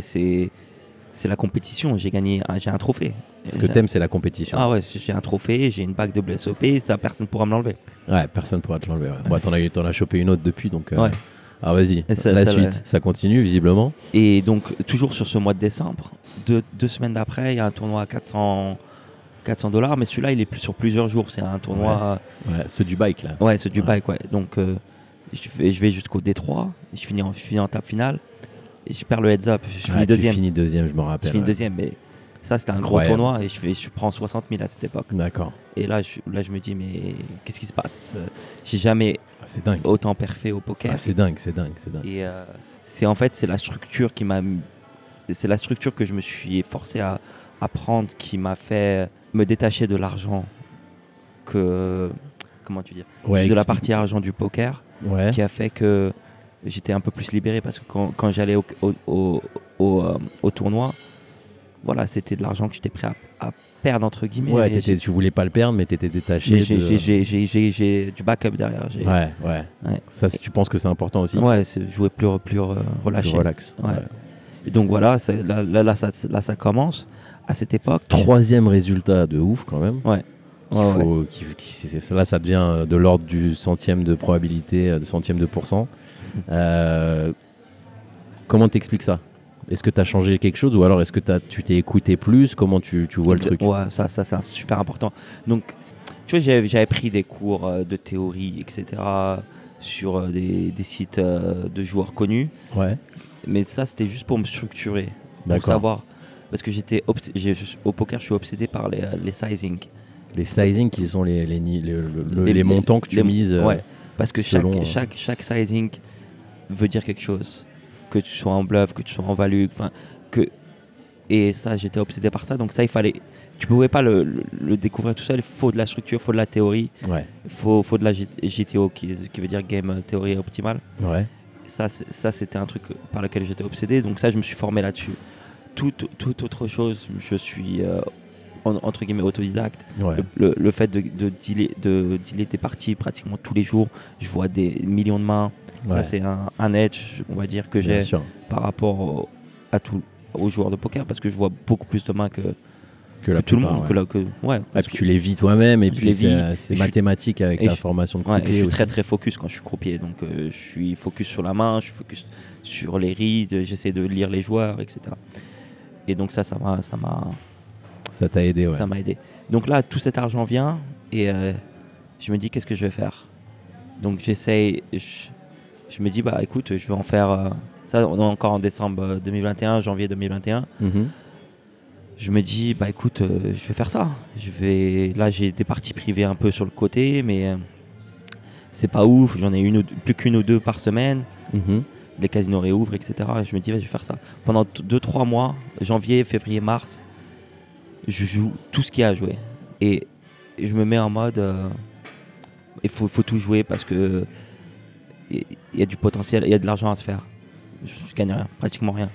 la compétition. J'ai gagné, un- j'ai un trophée. Ce que t'aimes, c'est la compétition. Ah ouais, j'ai un trophée, j'ai une bague de BSOP, ça personne pourra me l'enlever. Ouais, personne pourra te l'enlever. Ouais. Bon, t'en as, t'en as chopé une autre depuis, donc. euh, Ouais. Ah, vas-y, la ça suite, ça continue visiblement. Et donc, toujours sur ce mois de décembre, deux, deux semaines d'après, il y a un tournoi à 400 400 dollars, mais celui-là, il est plus sur plusieurs jours. C'est un tournoi. Ouais, ceux du bike là. Ouais, c'est du bike, ouais. Donc, euh, je vais, je vais jusqu'au D3, je finis, en, je finis en table finale, et je perds le heads up. Je finis deuxième. Tu finis deuxième, je me Je rappelle. finis ouais. deuxième, mais ça, c'était un gros tournoi, et je, fais, je prends 60 000 à cette époque. D'accord. Et là je, là, je me dis, mais qu'est-ce qui se passe? J'ai jamais Ah, dingue. autant perfait au poker. Ah, c'est dingue, c'est dingue, c'est dingue. Et euh, c'est en fait c'est la structure qui m'a c'est la structure que je me suis forcé à, à prendre qui m'a fait me détacher de l'argent que comment tu dis Ouais, de la partie argent du poker Ouais. qui a fait que j'étais un peu plus libéré parce que quand, quand j'allais au, au, au, au, euh, au tournoi voilà c'était de l'argent que j'étais prêt à, à perdre entre guillemets Ouais, tu voulais pas le perdre, mais t'étais détaché. mais j'ai- de- du backup derrière Ouais, ouais. Ouais. Ça, si tu penses que c'est important aussi? ouais jouer plus, plus euh, Plus relâché relax. Et donc voilà, là, là, là, ça, là, ça commence. À cette époque, Troisième résultat de ouf quand même. Ouais. Qui- qui- là, ça devient euh, de l'ordre du centième de probabilité, euh, de centième de pourcent. Euh, comment t'expliques ça? Est-ce que tu as changé quelque chose ou alors est-ce que t'as- tu t'es écouté plus? Comment tu, tu vois le truc? Ouais, ça, ça c'est super important. Donc, tu vois, j'avais pris des cours de théorie, etc., sur des, des sites de joueurs connus. Ouais, Mais ça, c'était juste pour me structurer, pour savoir. Parce que j'étais au poker, je suis obsédé par les, euh, les sizing. Les sizing qui sont les, les, Les- les montants que tu mises. euh, Ouais, parce que chaque, euh, chaque, chaque sizing veut dire quelque chose. Que tu sois en bluff, que tu sois en value. Que... Et ça, j'étais obsédé par ça. Donc ça, il fallait... Tu pouvais pas le, le- le découvrir tout seul. Il faut de la structure, il faut de la théorie. Ouais, Il faut, faut de la GTO, qui, qui veut dire Game Theory Optimal. ouais. Ça c'était un truc par lequel j'étais obsédé. Donc ça, je me suis formé là-dessus. Toute, toute autre chose, je suis... euh, en- entre guillemets autodidacte ouais. le, le- le fait de, de, dealer, de dealer tes parties pratiquement tous les jours, je vois des millions de mains. Ouais, Ça, c'est un, un edge, on va dire, que j'ai par rapport au- à tout, aux joueurs de poker parce que je vois beaucoup plus de mains que, Que, tout le monde. ouais. Que la- que- ouais, puis tu les vis toi-même et puis les c'est vis, euh, mathématique avec ta je- formation de ouais, croupier je suis très très focus quand je suis croupier. Donc euh, je suis focus sur la main, je suis focus sur les rides, j'essaie de lire les joueurs, etc. Et donc ça, ça m'a, ça m'a, Ça t'a aidé, ouais. ça m'a aidé. Donc là, tout cet argent vient et euh, je me dis qu'est-ce que je vais faire? Donc j'essaye, je, je me dis bah écoute, je vais en faire. euh, ça, on est encore en décembre euh, 2021, janvier 2021. Mhm. Je me dis bah écoute, euh, je vais faire ça. Je vais, là j'ai des parties privées un peu sur le côté, mais euh, c'est pas ouf. J'en ai une, ou deux- plus qu'une ou deux par semaine. Mhm. Les casinos réouvrent, etc. Et je me dis, je vais faire ça. Pendant 2-3 mois, janvier, février, mars, je joue tout ce qu'il y a à jouer. Et je me mets en mode, euh, il faut, faut tout jouer parce que il y a du potentiel, il y a de l'argent à se faire. Je, je gagne rien, pratiquement rien.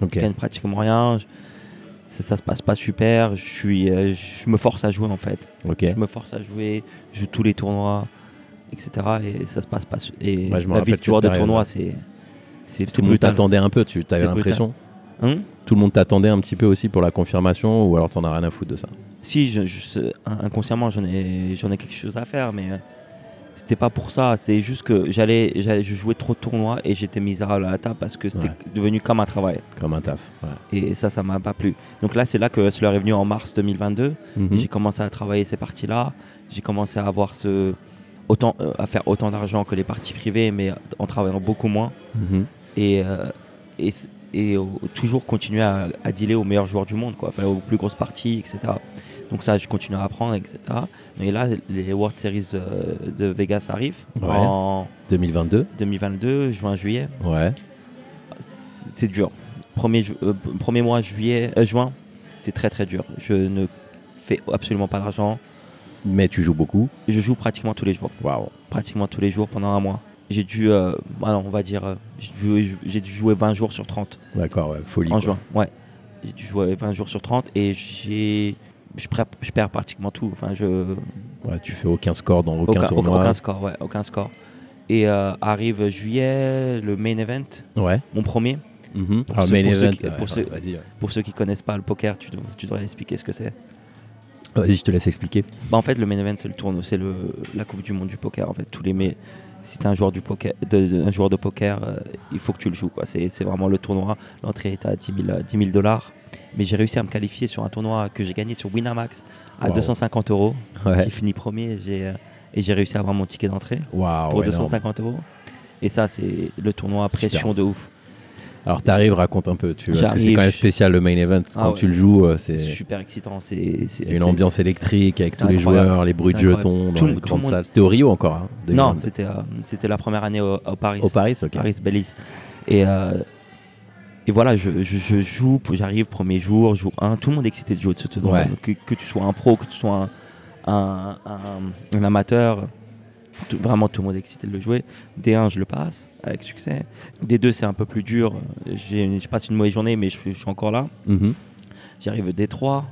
Ok. Je gagne pratiquement rien. Je- ça, ça se passe pas super. Je, suis, euh, je me force à jouer en fait. Je me force à jouer, je joue tous les tournois, etc. Et ça se passe pas. Et Ouais, la vie de tournoi, ouais. c'est c'est Tout le monde brutal. t'attendait un peu, tu avais l'impression Hein Tout le monde t'attendait un petit peu aussi pour la confirmation ou alors t'en as rien à foutre de ça si, je, je sais- inconsciemment, j'en ai, j'en ai quelque chose à faire, mais euh, c'était pas pour ça. C'est juste que j'allais, j'allais, je jouais trop de tournois et j'étais misérable à la table parce que c'était Ouais. devenu comme un travail. Comme un taf. ouais. Et ça, ça m'a pas plu. Donc là, c'est là que cela est venu en mars 2022. Mhm. J'ai commencé à travailler ces parties-là. J'ai commencé à avoir ce autant euh, à faire autant d'argent que les parties privées, mais en travaillant beaucoup moins. Mhm. Et, euh, et, et toujours continuer à, à dealer aux meilleurs joueurs du monde, quoi, enfin, aux plus grosses parties, etc. Donc ça, je continue à apprendre, etc. Et là, les World Series euh, de Vegas arrivent Ouais. en 2022 2022, juin, juillet. Ouais. C'est c'est dur. Premier, ju- euh, premier mois, juillet, euh, juin, c'est très très dur. Je ne fais absolument pas d'argent. Mais tu joues beaucoup. Je joue pratiquement tous les jours. Waouh. Pratiquement tous les jours pendant un mois. J'ai dû, euh, alors, on va dire, euh, j'ai dû- j'ai dû jouer 20 jours sur 30 D'accord, ouais. Folie. en quoi. juin. Ouais. J'ai dû jouer 20 jours sur 30 et j'ai. Je, perds pratiquement tout. Enfin, je, Ouais, tu fais aucun score dans aucun, aucun, tournoi. aucun score, ouais, aucun score. Et euh, arrive juillet, le main event, Ouais. mon premier. Pour Alors, ceux- main pour ceux event, qui- ouais, pour ouais, ceux- vas-y, ouais. Pour ceux qui connaissent pas le poker, tu, dev- tu devrais expliquer ce que c'est. Vas-y, je te laisse expliquer. Bah, en fait, le main event, c'est le tournoi, c'est le, la Coupe du Monde du poker. En fait, tous les si t'es un joueur du poker, de, de- un joueur de poker, euh, il faut que tu le joues. Quoi. C'est, c'est vraiment le tournoi. L'entrée est à 10 000, euh, 10 000 dollars. Mais j'ai réussi à me qualifier sur un tournoi que j'ai gagné sur Winamax à Wow. 250 euros. Ouais. J'ai fini premier. J'ai, euh, et j'ai réussi à avoir mon ticket d'entrée pour énorme. 250 euros. Et ça, c'est le tournoi à Super. pression de ouf. Alors, t'arrives, raconte un peu. Tu, c'est quand même spécial le main event. Ah Quand ouais. tu le joues, euh, C'est super excitant. C'est, une ambiance électrique avec tous les joueurs, les bruits de jetons Tout dans le- les tout le grandes monde- salles. C'était au Rio encore. Hein, Non, 2022. c'était, euh, c'était la première année au, au Paris. au Paris, ok. Paris Belize. Et, euh, et voilà, je, je- je joue, j'arrive premier jour, jour 1, tout le monde est excité de jouer de ce tournoi. Ouais. Que, que tu sois un pro, que tu sois un, un- un- un amateur, tout- vraiment tout le monde est excité de le jouer. D1, je le passe avec succès. D2, c'est un peu plus dur. Je passe une mauvaise journée, mais je, je suis encore là. Mhm. J'arrive au D3.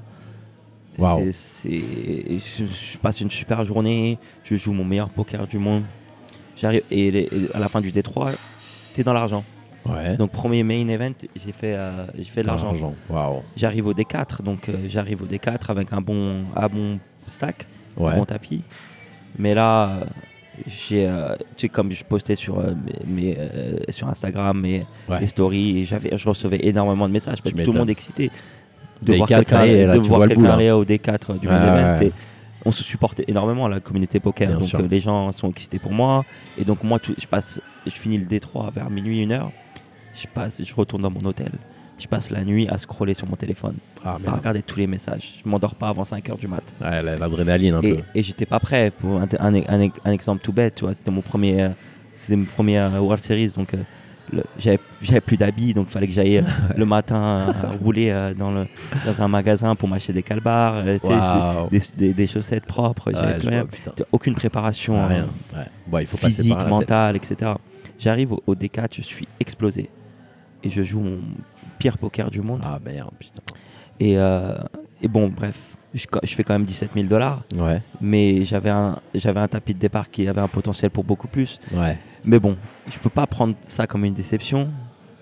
Waouh. C'est- c'est- je, je passe une super journée. Je joue mon meilleur poker du monde. J'arrive et, à la fin du D3, tu es dans l'argent. Ouais. Donc premier main event, j'ai fait, euh, j'ai fait de l'argent. Waouh. J'arrive au D4, donc euh, j'arrive au D4 avec un bon, un bon stack, un Ouais. bon tapis. Mais là, euh, j'ai, euh, tu sais, comme je postais sur, euh, mes, euh, sur Instagram mes, Ouais. mes stories, et j'avais, je recevais énormément de messages parce que tout le monde est excité de voir D4, quelqu'un, de voir quelqu'un au D4 du event. ouais. On se supportait énormément la communauté poker, Bien donc les gens sont excités pour moi. Et donc moi, tout- je passe, je finis le D3 vers minuit, une heure. Je passe, je retourne dans mon hôtel. Je passe la nuit à scroller sur mon téléphone, Ah, à regarder tous les messages. Je m'endors pas avant 5 heures du mat. Ouais, la- l'adrénaline un Et, peu. et j'étais pas prêt pour un, un- un- un exemple tout bête, tu vois. C'était mon premier, euh, c'était mon premier euh, World Series, donc euh, j'avais plus d'habits, donc fallait que j'aille euh, le matin euh, rouler euh, dans, le, dans un magasin pour m'acheter des calbars, des, des- des chaussettes propres. Ouais, plus rien. vois. Aucune préparation. Ah, rien. Ouais. Bon, il faut physique, mentale, etc. J'arrive au, au D4, je suis explosé. Et je joue mon pire poker du monde. Ah merde, putain. Et, euh, et bon, bref, je, je fais quand même 17 000 dollars. Ouais, Mais j'avais un, j'avais un tapis de départ qui avait un potentiel pour beaucoup plus. ouais. Mais bon, je peux pas prendre ça comme une déception.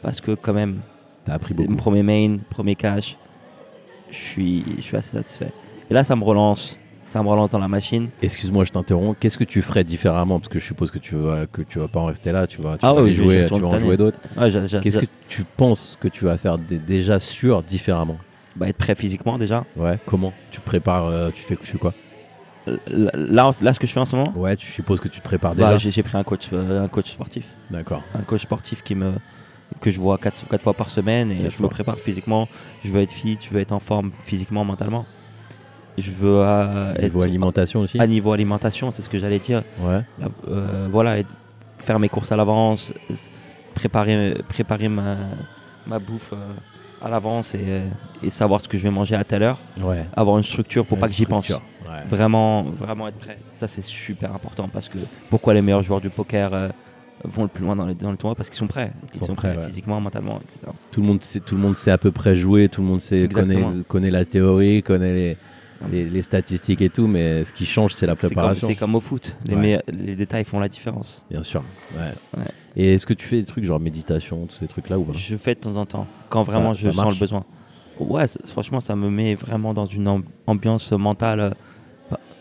Parce que quand même, T'as appris beaucoup. premier main, premier cash. Je suis, je suis assez satisfait. Et là, ça me relance. Ça me relance dans la machine. Excuse-moi, je t'interromps. Qu'est-ce que tu ferais différemment? Parce que je suppose que tu vas, que tu vas pas en rester là. Tu vas, tu Ah vas vais- jouer, tu vas en jouer d'autres. Ouais, Qu'est-ce que tu penses que tu vas faire dé- déjà sûr différemment? Bah, être prêt physiquement déjà. Ouais, comment? Tu prépares, euh, tu fais, tu fais quoi? Là, là, là, ce que je fais en ce moment, Ouais, tu supposes que tu te prépares bah, déjà j'ai j'ai pris un coach, euh, un coach sportif. D'accord. un coach sportif qui me que je vois 4 quatre, fois par semaine et je fois. me prépare physiquement. Je veux être fit, je veux être en forme physiquement, mentalement. Je veux euh, Niveau être alimentation aussi à niveau alimentation, c'est ce que j'allais dire. Ouais. Euh, voilà, être- faire mes courses à l'avance, préparer, préparer ma, ma bouffe euh, à l'avance et, et savoir ce que je vais manger à telle heure. Ouais. Avoir une structure pour Une pas que j'y pense. Ouais. Vraiment, vraiment être prêt. Ça, c'est super important parce que pourquoi les meilleurs joueurs du poker euh, vont le plus loin dans, les, dans le tournoi Parce qu'ils sont prêts. Ils sont sont, prêts, prêts, ouais. physiquement, mentalement, etc. Tout le monde sait, tout le monde sait à peu près jouer. Tout le monde sait connaît, connaît la théorie, connaît les, les, les statistiques et tout. Mais ce qui change, c'est la préparation. C'est comme, au foot. Les, Ouais. les détails font la différence. Bien sûr. Ouais. Ouais. Et est-ce que tu fais des trucs genre méditation, tous ces trucs-là ou Je fais de temps en temps, quand vraiment ça je sens le besoin. Ouais, franchement, ça me met vraiment dans une am- ambiance mentale euh,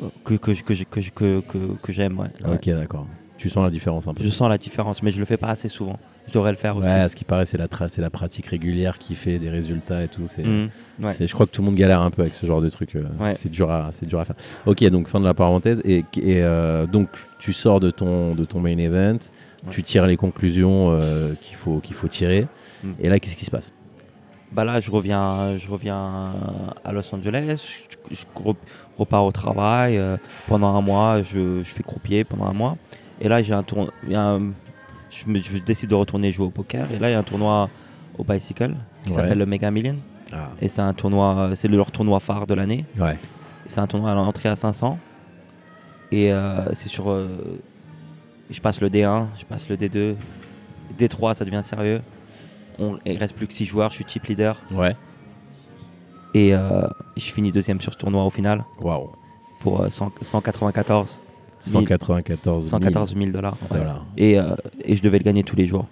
euh, que, que, que, que, que, j'aime. Ouais. Ok, d'accord. Tu sens la différence un peu Je sens la différence, mais je le fais pas assez souvent. Je devrais le faire aussi. Ouais, à ce qui paraît, c'est la, c'est la pratique régulière qui fait des résultats et tout. C'est. Ouais. c'est- je crois que tout le monde galère un peu avec ce genre de truc. euh, Ouais. C'est, dur à, c'est dur à faire. Ok, donc fin de la parenthèse. Et, et, euh, donc, tu sors de ton, de ton main event, tu tires les conclusions euh, qu'il, faut, qu'il faut tirer. Mhm. Et là, qu'est-ce qui se passe? Bah là, je reviens, je reviens à Los Angeles, je, je re- repars au travail. pendant un mois, je, je fais croupier pendant un mois. Et là, j'ai un tour, un- je, me- je décide de retourner jouer au poker. Et là, il y a un tournoi au Bicycle qui Ouais. s'appelle le Mega Million. Ah. Et c'est un tournoi, c'est leur tournoi phare de l'année. Ouais. C'est un tournoi à l'entrée à 500. Et euh, c'est sur. euh, je passe le D1, je passe le D2. D3, ça devient sérieux. On, il reste plus que 6 joueurs, je suis chip leader. Ouais. Et euh, je finis deuxième sur ce tournoi au final Waouh. pour euh, 100 194 194 000 114 000 dollars. ouais. Et, euh, et je devais le gagner tous les jours.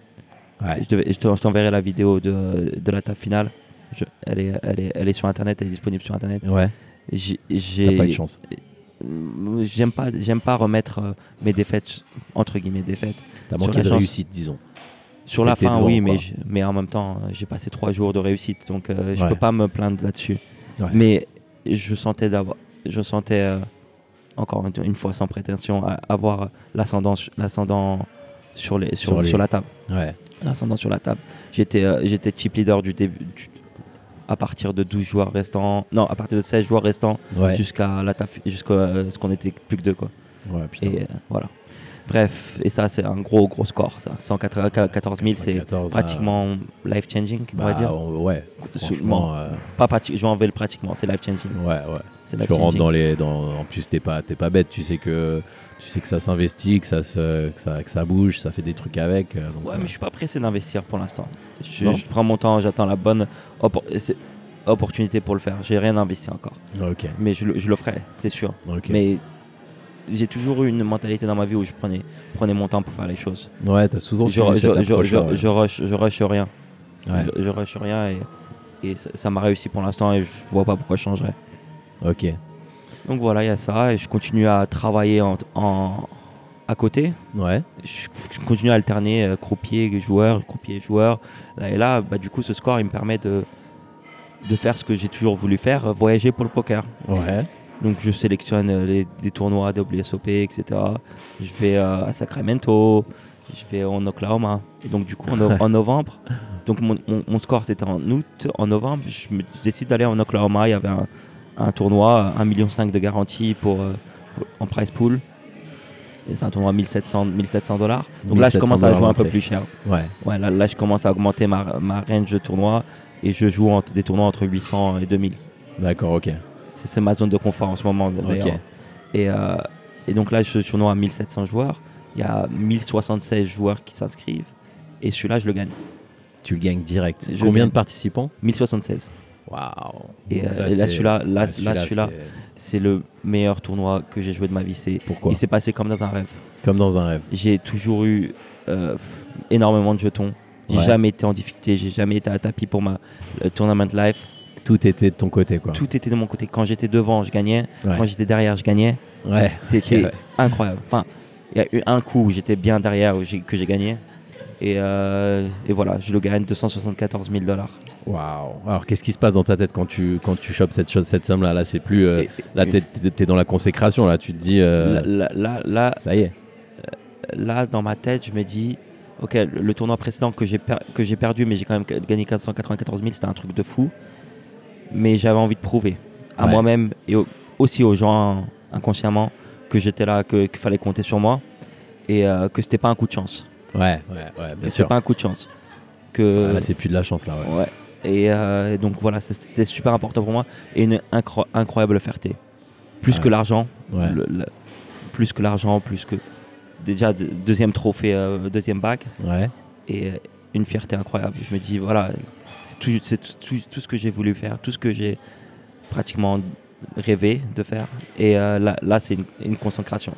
Ouais. Je, devais- je te- je t'enverrai la vidéo de, de la table finale. Je- elle, est, elle, est, elle est sur internet, elle est disponible sur internet. Ouais, J'ai, pas de chance. J'aime pas, j'aime pas remettre euh, mes défaites entre guillemets défaites. T'as sur manqué la de chance. réussite, disons. Sur la fin, devant, oui, mais, je- mais en même temps, euh, j'ai passé trois jours de réussite, donc euh, je Ouais. peux pas me plaindre là-dessus. Mais je sentais d'avoir, je sentais encore une- fois sans prétention à- avoir l'ascendant, su- l'ascendant sur les, sur, Sur les- sur la table, Ouais. l'ascendant sur la table. J'étais, euh, j'étais chip leader du début, du- à partir de 12 joueurs restants, non, à partir de 16 joueurs restants Ouais. jusqu'à la table, jusqu'à euh, ce qu'on était plus que deux quoi. Ouais. Et euh, voilà. Bref, et ça c'est un gros gros score, ça. 114 000, c'est 14, pratiquement life changing, on va bah, dire. ouais. Franchement, euh, pas pratiquement, je vais enlever le pratiquement, c'est life changing. ouais, ouais. Tu rentres dans les, dans, en plus t'es pas, pas bête. Tu sais que, tu sais que ça s'investit, que ça se, que ça, que ça bouge, ça fait des trucs avec. euh, donc, Ouais, euh, mais je suis pas pressé d'investir pour l'instant. Je, prends mon temps, j'attends la bonne oppor- opportunité pour le faire. J'ai rien investi encore, Ok. mais je, le- je le ferai, c'est sûr. Ok. Mais j'ai toujours eu une mentalité dans ma vie où je prenais, prenais mon temps pour faire les choses. Ouais, t'as souvent Je, je, cette je, je, ouais. je rush, je rush rien. Ouais. Je, rush rien et, et ça ça m'a réussi pour l'instant et je vois pas pourquoi je changerais. Ok. Donc voilà, il y a ça et je continue à travailler en, en- à côté. Ouais. Je, je continue à alterner euh, croupier, joueur, croupier, joueur. Là et là, bah, du coup, ce score, il me permet de, de faire ce que j'ai toujours voulu faire, euh, voyager pour le poker. Ouais. Donc je sélectionne les, des tournois WSOP, etc. Je vais euh, à Sacramento, je vais en Oklahoma. Et donc du coup, en, no- en novembre, donc mon, mon- mon score c'était en août, en novembre, je, me- je décide d'aller en Oklahoma. Il y avait un, un tournoi, 1,5 million de garantie pour, euh, pour- en prize pool. C'est un tournoi à 1700 1700 dollars. Donc là, je 1700 commence à jouer un peu plus cher. Ouais. Ouais, là, là, je commence à augmenter ma, ma range de tournois et je joue en- des tournois entre 800 et 2000. D'accord. Ok. C'est ma zone de confort en ce moment d'ailleurs. Et, euh, et donc là, je suis tournoi à 1700 joueurs. Il y a 1076 joueurs qui s'inscrivent. Et celui-là, je le gagne. Tu le gagnes direct. Je Combien gagne. de participants? 1076. Waouh. Et, euh, et là, celui-là, là, celui-là, c'est- c'est le meilleur tournoi que j'ai joué de ma vie. C'est, Pourquoi? il s'est passé comme dans un rêve. Comme dans un rêve. J'ai toujours eu euh, énormément de jetons. J'ai Ouais. jamais été en difficulté. J'ai jamais été à tapis pour ma le tournament life. Tout était de ton côté, quoi. Tout était de mon côté. Quand j'étais devant, je gagnais. Ouais. Quand j'étais derrière, je gagnais. Ouais. C'était ouais. incroyable. Enfin, il y a eu un coup où j'étais bien derrière, où que j'ai gagné. Et, euh, et voilà, je le gagne 274 000 dollars. Waouh. Alors, qu'est-ce qui se passe dans ta tête quand tu quand tu chopes cette chose, cette somme là Là, c'est plus. euh, là, t'es t'es dans la consécration. Là, tu te dis. euh, Là, là, là, Ça y est. là, dans ma tête, je me dis, ok, le, le tournoi précédent que j'ai per- que j'ai perdu, mais j'ai quand même gagné 494 000, c'était un truc de fou. Mais j'avais envie de prouver à Ouais. moi-même et au- aussi aux gens inconsciemment que j'étais là, qu'il fallait compter sur moi et euh, que c'était pas un coup de chance. Ouais, ouais, ouais, bien c'était sûr. pas un coup de chance. Que Ah, là, c'est plus de la chance là. Ouais. Ouais. Et euh, donc voilà, c'est super important pour moi et une incro- incroyable fierté. Plus Ouais. que l'argent, Ouais. plus que l'argent, plus que déjà de- deuxième trophée, euh, deuxième bac Ouais. et euh, une fierté incroyable. Je me dis voilà, tout, c'est tout, ce que j'ai voulu faire, tout ce que j'ai pratiquement rêvé de faire. Et euh, là, là c'est une, une consécration,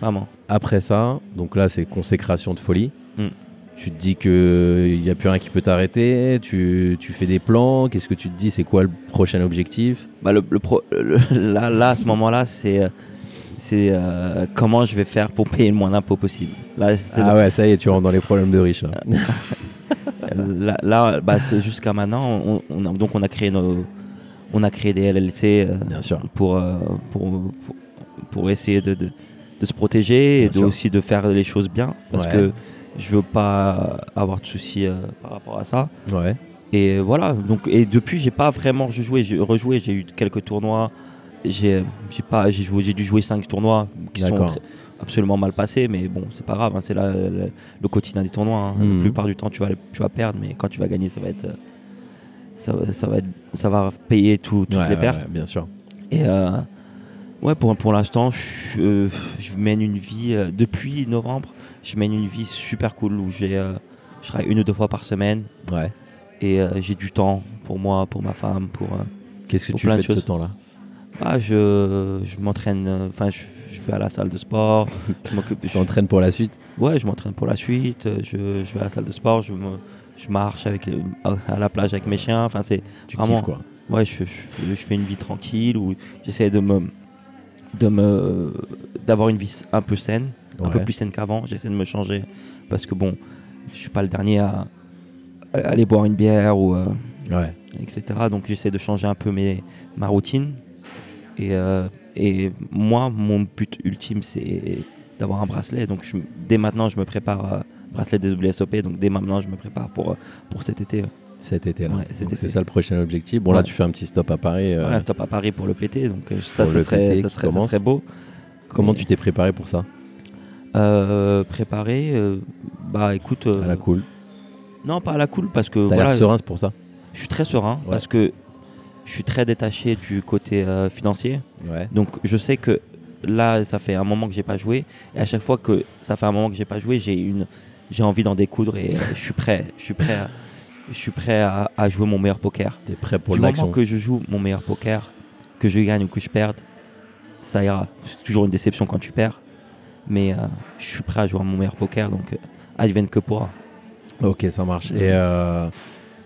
vraiment. Après ça, donc là, c'est consécration de folie. Mm. Tu te dis qu'il n'y a plus rien qui peut t'arrêter. Tu, tu fais des plans. Qu'est-ce que tu te dis? C'est quoi le prochain objectif? Bah, le, le pro- le- là, là, à ce moment-là, c'est euh, c'est euh, comment je vais faire pour payer le moins d'impôts possible. Là, Ah ouais, ça y est, tu rentres dans les problèmes de riches. là. là, bah, c'est jusqu'à maintenant, on, on a, donc on a créé nos, on a créé des LLC euh, Bien sûr. pour, euh, pour, pour, pour essayer de, de, de se protéger et de, aussi de faire les choses bien parce Ouais. que je veux pas avoir de soucis euh, par rapport à ça. Ouais. Et voilà, donc et depuis j'ai pas vraiment rejoué, j'ai rejoué, j'ai eu quelques tournois, j'ai pas j'ai joué, j'ai dû jouer cinq tournois qui sont absolument mal passés, mais bon c'est pas grave, hein, c'est là le, le quotidien des tournois. hein. Mhm. La plupart du temps tu vas tu vas perdre, mais quand tu vas gagner ça va être ça, va- ça va être ça va payer tout- toutes Ouais, les pertes. ouais, bien sûr. Et euh, ouais, pour, pour l'instant, je, euh, je mène une vie, euh, depuis novembre, je mène une vie super cool où j'ai, euh, je travaille une ou deux fois par semaine Ouais. et j'ai du temps pour moi, pour ma femme, pour, Qu'est-ce que pour tu plein fais de de ce temps-là? Ah, je, je m'entraîne, euh, enfin, je, je vais à la salle de sport. je m'occupe Tu je- t'entraînes pour la suite? Ouais, je m'entraîne pour la suite. euh, Je, je vais à la salle de sport, je, me- je marche avec à la plage avec mes chiens. Enfin, c'est Tu Vraiment. kiffes quoi ouais, je, je, fais- une vie tranquille où j'essaie de me de me d'avoir une vie un peu saine, un peu plus saine qu'avant. J'essaie de me changer parce que bon, je suis pas le dernier à, à aller boire une bière ou euh, Ouais. etc. Donc j'essaie de changer un peu mes, ma routine. Et, euh, et moi, mon but ultime, c'est d'avoir un bracelet. Donc je- dès maintenant, je me prépare, euh, bracelet des WSOP, donc dès maintenant, je me prépare pour, euh, pour cet été. Cet été-là. Ouais, été. C'est ça le prochain objectif. Bon, là, Ouais. tu fais un petit stop à Paris. euh, Voilà, stop à Paris pour le PT, donc euh, ça, ça serait, ça, serait, ça serait beau. Comment Mais- tu t'es préparé pour ça? Euh, préparé, bah écoute, À la cool. non pas à la cool parce que T'as voilà, l'air serein, c'est pour ça? je suis très serein Ouais. parce que je suis très détaché du côté euh, financier. Ouais. Donc je sais que là, ça fait un moment que j'ai pas joué. Et à chaque fois que ça fait un moment que j'ai pas joué, j'ai une, j'ai envie d'en découdre et euh, je suis prêt. Je suis prêt. À, je suis prêt à, à jouer mon meilleur poker. T'es prêt pour du l'action moment que je joue mon meilleur poker, que je gagne ou que je perde, ça ira. C'est toujours une déception quand tu perds, mais euh, je suis prêt à jouer mon meilleur poker. Donc advienne que pourra. Ok, ça marche. Et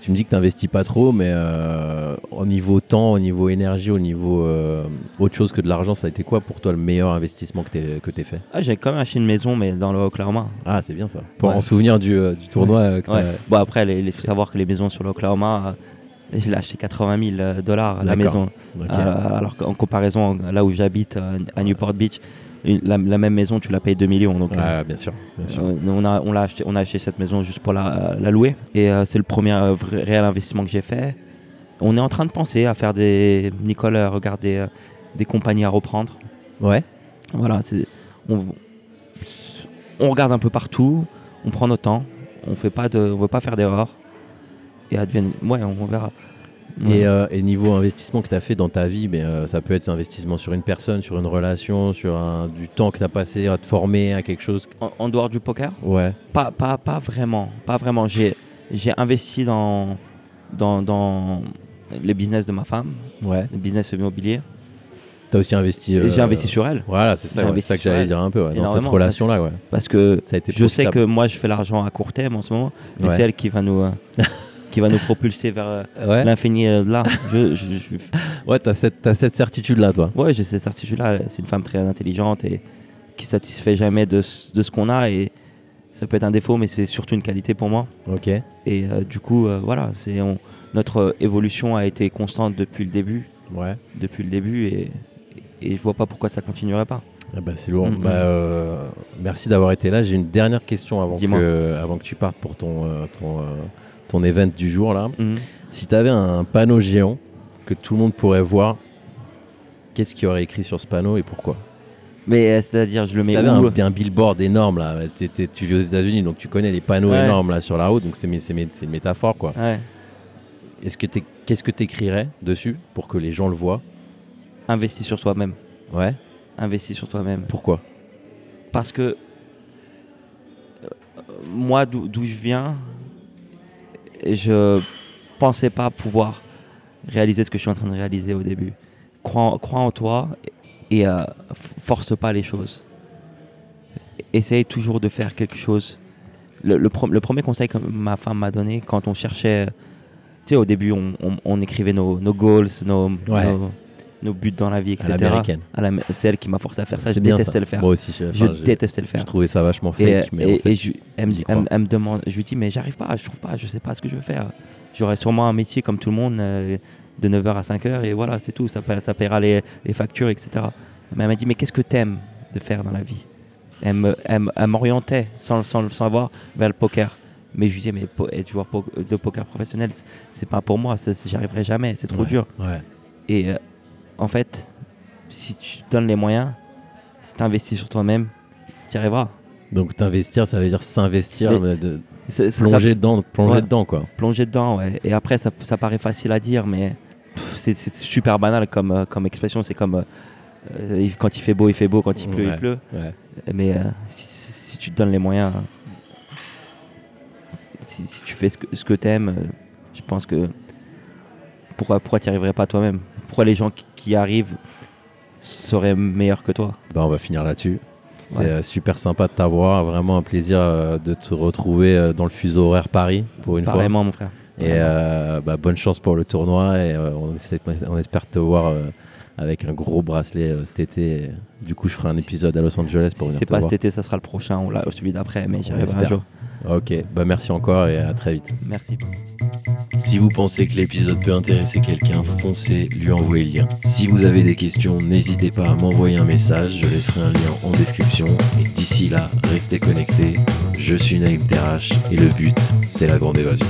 tu me dis que tu n'investis pas trop, mais euh, au niveau temps, au niveau énergie, au niveau euh, autre chose que de l'argent, ça a été quoi pour toi le meilleur investissement que tu que fait? Ah, j'ai quand même acheté une maison, mais dans le Oklahoma. Ah, c'est bien ça. Pour Ouais. en souvenir du, euh, du tournoi que Ouais. Bon après, il faut savoir que les maisons sur l'Oklahoma, euh, je l'ai acheté 80 000 dollars la maison. Alors qu'en comparaison, là où j'habite, à Newport Beach, la, la même maison, tu la payes 2 millions. Donc, euh, bien sûr. Bien sûr. euh, on, a, on, l'a acheté, on a acheté cette maison juste pour la, la louer. Et euh, c'est le premier vrai- réel investissement que j'ai fait. On est en train de penser à faire des. Nicole euh, regarde des, des compagnies à reprendre. Ouais. Voilà, c'est, on, on regarde un peu partout, on prend notre temps, on fait pas de, on veut pas faire d'erreur. Et advienne, ouais, on verra. Ouais. Et, euh, et niveau investissement que tu as fait dans ta vie, mais, euh, ça peut être investissement sur une personne, sur une relation, sur un- du temps que tu as passé à te former à quelque chose. en, en dehors du poker, Ouais. pas, pas, pas vraiment, pas vraiment. J'ai, j'ai investi dans, dans, dans les business de ma femme, Ouais. le business immobilier. Tu as aussi investi. Et euh, j'ai investi sur elle Voilà, c'est ça, j'ai ouais, ça que j'allais dire un peu. dans cette relation-là, ouais. parce que Ça a été je sais que moi je fais l'argent à court terme en ce moment, mais c'est elle qui va nous, qui va nous propulser vers euh, Ouais. l'infini euh, là. Je- je- je, Ouais, t'as cette, t'as cette certitude-là, toi. Ouais, j'ai cette certitude-là. C'est une femme très intelligente et qui satisfait jamais de, ce- de ce qu'on a. Et ça peut être un défaut, mais c'est surtout une qualité pour moi. Ok. Et euh, du coup, euh, voilà, c'est notre euh, évolution a été constante depuis le début, Ouais. depuis le début, et, et je vois pas pourquoi ça continuerait pas. Ah bah, c'est lourd. Mm, Bah, merci d'avoir été là. J'ai une dernière question avant que, avant que tu partes pour ton, ton, ton event du jour. là. Mhm. Si tu avais un panneau géant que tout le monde pourrait voir, qu'est-ce qu'il y aurait écrit sur ce panneau et pourquoi? Mais euh, c'est-à-dire, je le mets où? un, un billboard énorme, là, t'es- tu vis aux États-Unis, donc tu connais les panneaux Ouais. énormes là, sur la route, donc c'est une métaphore. quoi. Ouais. Est-ce que Qu'est-ce que tu écrirais dessus pour que les gens le voient? Investis sur toi-même. Ouais. Investis sur toi-même. Pourquoi? Parce que euh, moi, d'où je viens, je pensais pas pouvoir réaliser ce que je suis en train de réaliser au début. Crois, en- crois en toi et euh, force pas les choses. Essaye toujours de faire quelque chose. Le, le pro- le premier conseil que ma femme m'a donné quand on cherchait, tu sais, au début, on, on- on écrivait nos, nos goals, nos, Ouais. nos, nos buts dans la vie, etc. la- C'est elle qui m'a forcé à faire ça. Je détestais ça. le faire. Moi aussi, je, enfin, détestais le faire. je trouvais ça vachement fake, Et, mais et- en fait, et je, elle, me- elle elle demande, je lui dis, mais j'arrive pas, je trouve pas, je sais pas ce que je veux faire. J'aurai sûrement un métier comme tout le monde, euh, de 9h à 5h, et voilà, c'est tout, ça, ça paiera les, les factures, etc. Mais elle m'a dit, mais qu'est-ce que t'aimes de faire dans la vie? Elle m'orientait, sans, sans le savoir, vers le poker. Mais je lui disais, mais être joueur de poker professionnel, c'est- pas pour moi, j'y arriverai jamais, c'est trop Ouais, dur. Ouais. Et euh, en fait, si tu te donnes les moyens, si tu investis sur toi-même, tu y arriveras. Donc t'investir, ça veut dire s'investir, de plonger ça- dedans, plonger Ouais. dedans quoi. plonger dedans, ouais. Et après, ça, ça paraît facile à dire, mais c'est super banal comme, euh, comme expression. C'est comme euh, euh, quand il fait beau, il fait beau, quand il pleut, Ouais. il pleut. Ouais. Mais euh, si, si tu te donnes les moyens, si, si tu fais ce que, ce que tu aimes, je pense que pourquoi, pourquoi tu n'y arriverais pas toi-même? Pourquoi les gens qui- qui y arrivent seraient meilleurs que toi Bah, on va finir là-dessus. C'était Ouais. euh, super sympa de t'avoir. Vraiment un plaisir euh, de te retrouver euh, dans le fuseau horaire Paris pour une fois. Pareillement, mon frère. Et euh, bah, bonne chance pour le tournoi. Et euh, on, essaie- on espère te voir euh, avec un gros bracelet cet été. Du coup, je ferai un épisode à Los Angeles pour Si venir c'est te pas voir. cet été, ça sera le prochain ou là, celui d'après, mais j'y arriverai un jour. Ok, bah merci encore et à très vite. Merci. Si vous pensez que l'épisode peut intéresser quelqu'un, foncez, lui envoyez le lien. Si vous avez des questions, n'hésitez pas à m'envoyer un message, je laisserai un lien en description. Et d'ici là, restez connectés. Je suis Naïm Terrache et le but, c'est la grande évasion.